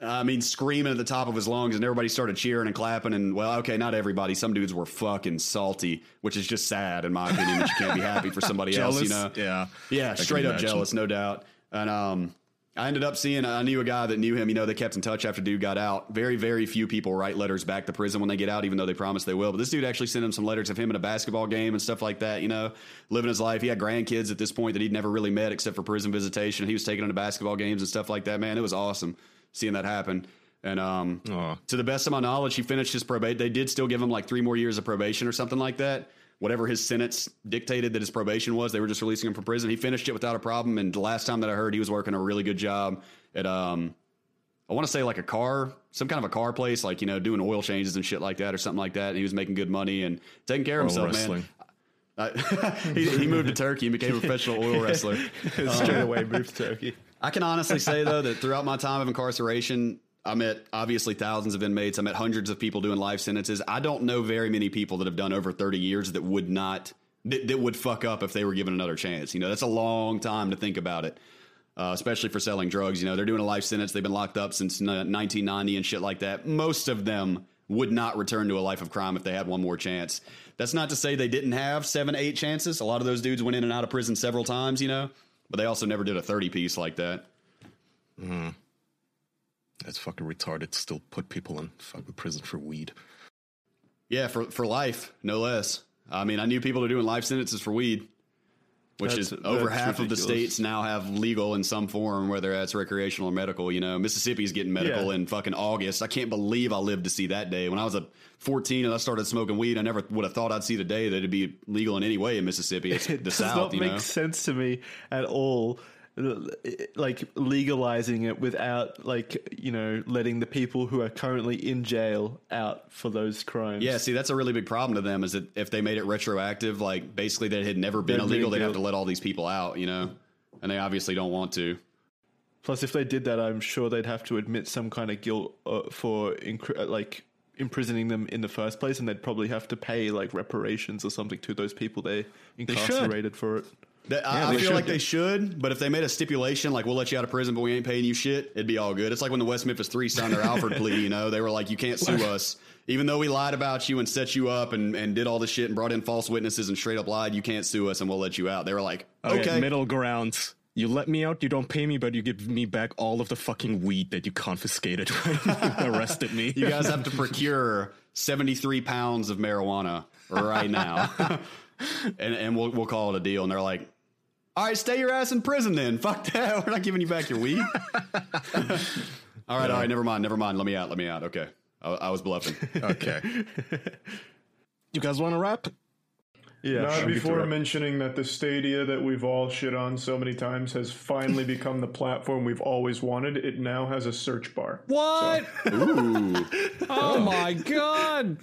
I mean, screaming at the top of his lungs, and everybody started cheering and clapping. And well, okay, not everybody. Some dudes were fucking salty, which is just sad in my opinion. that you can't be happy for somebody else, you know? Yeah. Yeah, straight up jealous, no doubt. And um, I ended up seeing. I knew a guy that knew him. You know, they kept in touch after dude got out. Very, very few people write letters back to prison when they get out, even though they promise they will. But this dude actually sent him some letters of him at a basketball game and stuff like that. You know, living his life. He had grandkids at this point that he'd never really met except for prison visitation. He was taking them to basketball games and stuff like that. Man, it was awesome seeing that happen. And um, to the best of my knowledge, he finished his probation. They did still give him like three more years of probation or something like that. Whatever his sentence dictated that his probation was, they were just releasing him from prison. He finished it without a problem. And the last time that I heard, he was working a really good job at um, I want to say like a car, some kind of a car place, like you know, doing oil changes and shit like that, or something like that. And he was making good money and taking care of Pro himself, wrestling. man. I, he, he moved to Turkey and became a professional oil wrestler. Straight away moved to Turkey. I can honestly say though that throughout my time of incarceration, I met obviously thousands of inmates. I met hundreds of people doing life sentences. I don't know very many people that have done over 30 years that would not that, that would fuck up if they were given another chance. You know, that's a long time to think about it. Uh, especially for selling drugs, you know, they're doing a life sentence. They've been locked up since 1990 and shit like that. Most of them would not return to a life of crime if they had one more chance. That's not to say they didn't have seven, eight chances. A lot of those dudes went in and out of prison several times, you know, but they also never did a 30 piece like that. That's fucking retarded. to Still put people in fucking prison for weed. Yeah, for for life, no less. I mean, I knew people are doing life sentences for weed. which That's- is over that's half of the states now have legal in some form, whether that's recreational or medical. You know, Mississippi's getting medical Yeah. in fucking August. I can't believe I lived to see that day. When I was a 14 and I started smoking weed, I never would have thought I'd see the day that it'd be legal in any way in Mississippi. It's It the does South, not you make know. sense to me at all. Like legalizing it without, like you know, letting the people who are currently in jail out for those crimes. Yeah, see, that's a really big problem to them. Is that if they made it retroactive, like basically that had never been They're illegal, they'd have to let all these people out, you know, and they obviously don't want to. Plus, if they did that, I'm sure they'd have to admit some kind of guilt uh, for incri- uh, like imprisoning them in the first place, and they'd probably have to pay like reparations or something to those people they incarcerated for it. That- I, I feel like they should, but if they made a stipulation like we'll let you out of prison, but we ain't paying you shit, it'd be all good. It's like when the West Memphis Three signed their Alford plea. You know, they were like, you can't sue us, even though we lied about you and set you up and, and did all this shit and brought in false witnesses and straight up lied. You can't sue us, and we'll let you out. They were like, oh, okay, middle ground. You let me out, you don't pay me, but you give me back all of the fucking weed that you confiscated when you arrested me. you guys have to procure seventy three pounds of marijuana right now, and and we'll we'll call it a deal. And they're like. All right, stay your ass in prison then. Fuck that. We're not giving you back your weed. all right, all right. Never mind. Never mind. Let me out. Let me out. Okay. I, I was bluffing. okay. You guys want to wrap? Yeah, Not before mentioning that the Stadia that we've all shit on so many times has finally become the platform we've always wanted. It now has a search bar. What? Ooh. Oh my god!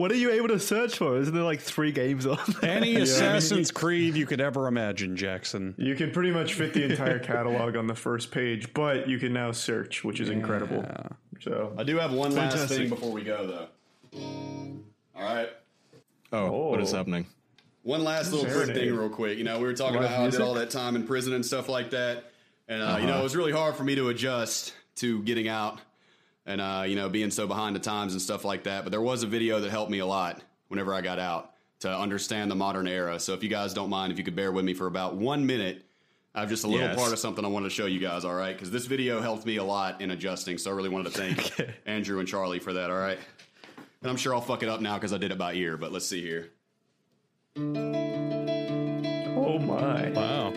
What are you able to search for? Isn't there like three games on? there? Any Assassin's Creed you could ever imagine, Jackson. You can pretty much fit the entire catalog on the first page, but you can now search, which is incredible. So I do have one last thing before we go, though. All right. Oh, what is Oh. happening? One last little quick thing, real quick. You know, we were talking Live about how I did all that time in prison and stuff like that. And, uh, you know, it was really hard for me to adjust to getting out and, uh, you know, being so behind the times and stuff like that. But there was a video that helped me a lot whenever I got out to understand the modern era. So if you guys don't mind, if you could bear with me for about one minute, I have just a little Yes. part of something I wanted to show you guys, all right? Because this video helped me a lot in adjusting. So I really wanted to thank Andrew and Charlie for that, all right? And I'm sure I'll fuck it up now because I did it by ear, but let's see here. Oh my. Wow.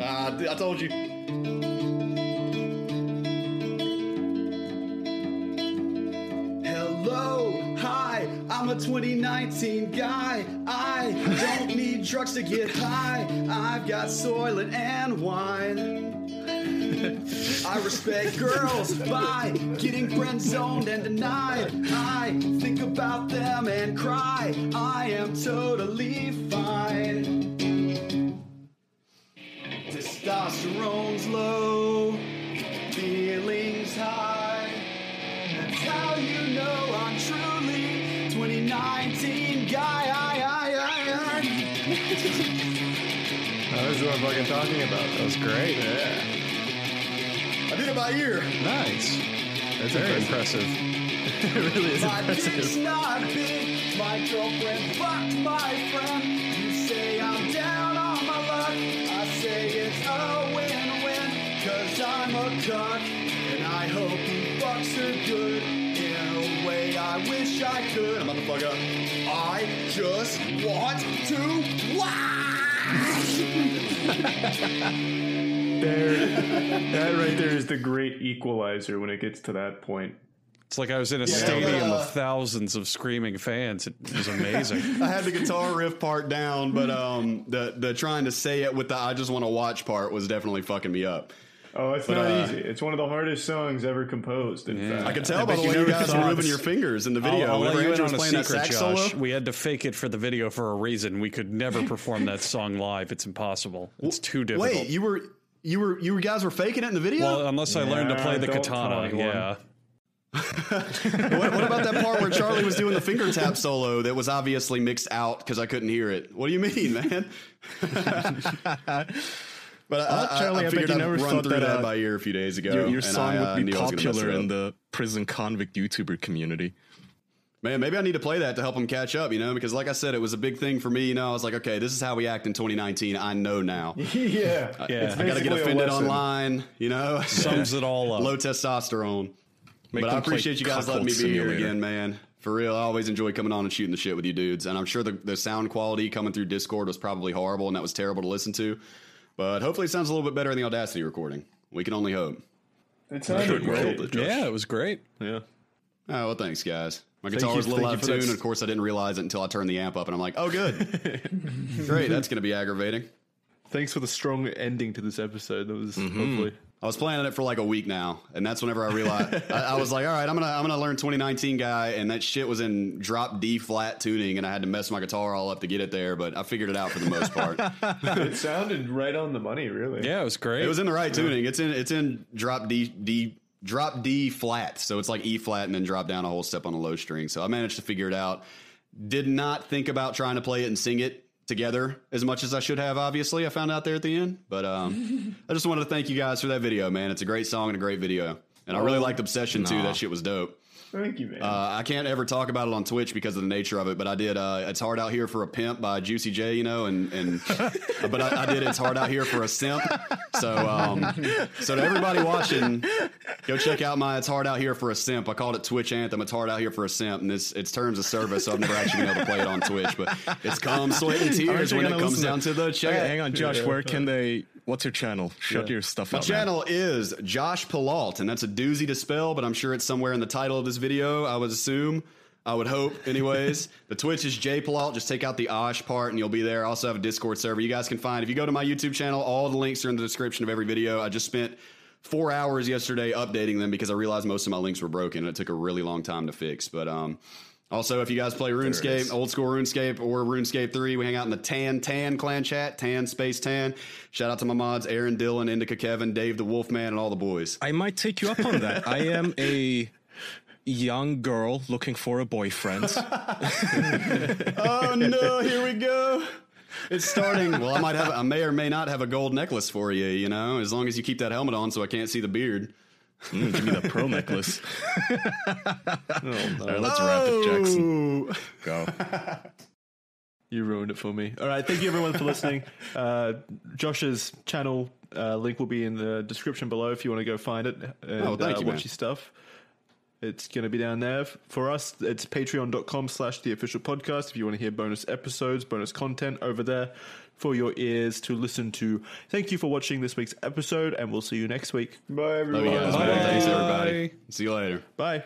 Ah, I told you. I'm a 2019 guy. I don't need drugs to get high. I've got Soylent and wine. I respect girls by getting friend zoned and denied. I think about them and cry. I am totally fine. Testosterone's low, Oh, that was what I'm fucking talking about. That was great. Yeah. I did it by ear. Nice. That's very impressive. it really is My impressive. dick's not big. My girlfriend fucked my friend. You say I'm down on my luck. I say it's a win-win. Cause I'm a cuck. And I hope he fucks her good. In a way I wish I could. I'm about to fuck up. I just want to watch. There, that right there is the great equalizer when it gets to that point. It's like I was in a but, stadium uh, of thousands of screaming fans. It was amazing. I had the guitar riff part down, but um, the the trying to say it with the I just want to watch part was definitely fucking me up. Oh, it's not uh, easy. It's one of the hardest songs ever composed. In fact, I can tell I by the you way you never guys were moving your fingers in the video. I'll, I'll Whenever you Andrew on was a playing that secret, sax Josh. solo, We had to fake it for the video for a reason. We could never perform that song live. It's impossible. It's too difficult. wait, you were you were you guys were faking it in the video. well, unless I learned to play the katana. Yeah. what, what about that part where Charlie was doing the finger tap solo that was obviously mixed out because I couldn't hear it? What do you mean, man? But I, I, Charlie, I I bet figured you I'd never run thought through that, that, uh, by ear a few days ago. Your, your and song I, uh, would be knew I was gonna mess popular in the prison convict YouTuber community. Man, maybe I need to play that to help him catch up, you know, because like I said, it was a big thing for me. You know, I was like, okay, this is how we act in 2019. I know now. yeah, Yeah. It's I got to get offended online, you know. Sums it all up. Low testosterone. Make but I appreciate you guys letting me be Cuckold here again, man. For real, I always enjoy coming on and shooting the shit with you dudes. And I'm sure the, the sound quality coming through Discord was probably horrible and that was terrible to listen to. But hopefully it sounds a little bit better in the Audacity recording. We can only hope. It sounded Nailed great. it, Yeah, it was great. Yeah. Oh, well, thanks, guys. My Thank guitar you- was a little out of tune, and of course, I didn't realize it until I turned the amp up, and I'm like, oh, good. Great, that's going to be aggravating. Thanks for the strong ending to this episode. That was mm-hmm. hopefully. I was planning it for like a week now, and that's whenever I realized I, I was like, "All right, I'm gonna I'm gonna learn 2019 guy," and that shit was in drop D flat tuning, and I had to mess my guitar all up to get it there, but I figured it out for the most part. It sounded right on the money, really. Yeah, it was great. it was in the right tuning. It's in it's in drop D D drop D flat, so it's like E flat and then drop down a whole step on the low string. So I managed to figure it out. Did not think about trying to play it and sing it together as much as I should have. Obviously, I found out there at the end, but um, I just wanted to thank you guys for that video, man. It's a great song and a great video, and I really liked Obsession too. That shit was dope. Thank you, man. Uh, I can't ever talk about it on Twitch because of the nature of it, but I did. Uh, it's hard out here for a pimp by Juicy J, you know, and and but I, I did. It's hard out here for a simp. So um, so to everybody watching, go check out my. It's hard out here for a simp. I called it Twitch anthem. It's hard out here for a simp, and it's it's terms of service. So I've never actually been able to play it on Twitch, but it's come sweat and tears when it comes listen to- down to the chat. hang on, Josh. Where can they? What's your channel? Shut your stuff My out. man. channel is Josh Pillault, and that's a doozy to spell, but I'm sure it's somewhere in the title of this video. I would assume. I would hope, anyways. the Twitch is J Pillault. Just take out the Osh part, and you'll be there. I also have a Discord server. You guys can find if you go to my YouTube channel. All the links are in the description of every video. I just spent four hours yesterday updating them because I realized most of my links were broken, and it took a really long time to fix. But um, also, if you guys play RuneScape, old school RuneScape, or RuneScape 3, we hang out in the Tan Tan clan chat, Tan Space Tan. Shout out to my mods, Aaron, Dylan, Indica Kevin, Dave the Wolfman, and all the boys. I might take you up on that. I am a young girl looking for a boyfriend. oh no, here we go. It's starting. Well, I might have, I may or may not have a gold necklace for you, you know, as long as you keep that helmet on so I can't see the beard. Mm, give me the pro necklace. Oh, no. All right, let's wrap it, Jackson. Go. You ruined it for me. All right, thank you everyone for listening. Uh, Josh's channel uh, link will be in the description below if you want to go find it and Oh, thank uh, you, watch man. his stuff. It's going to be down there. For us, it's patreon.com slash the official podcast. If you want to hear bonus episodes, bonus content over there for your ears to listen to. Thank you for watching this week's episode, and we'll see you next week. Bye, everyone. you guys, man. Thanks, everybody. See you later. Bye.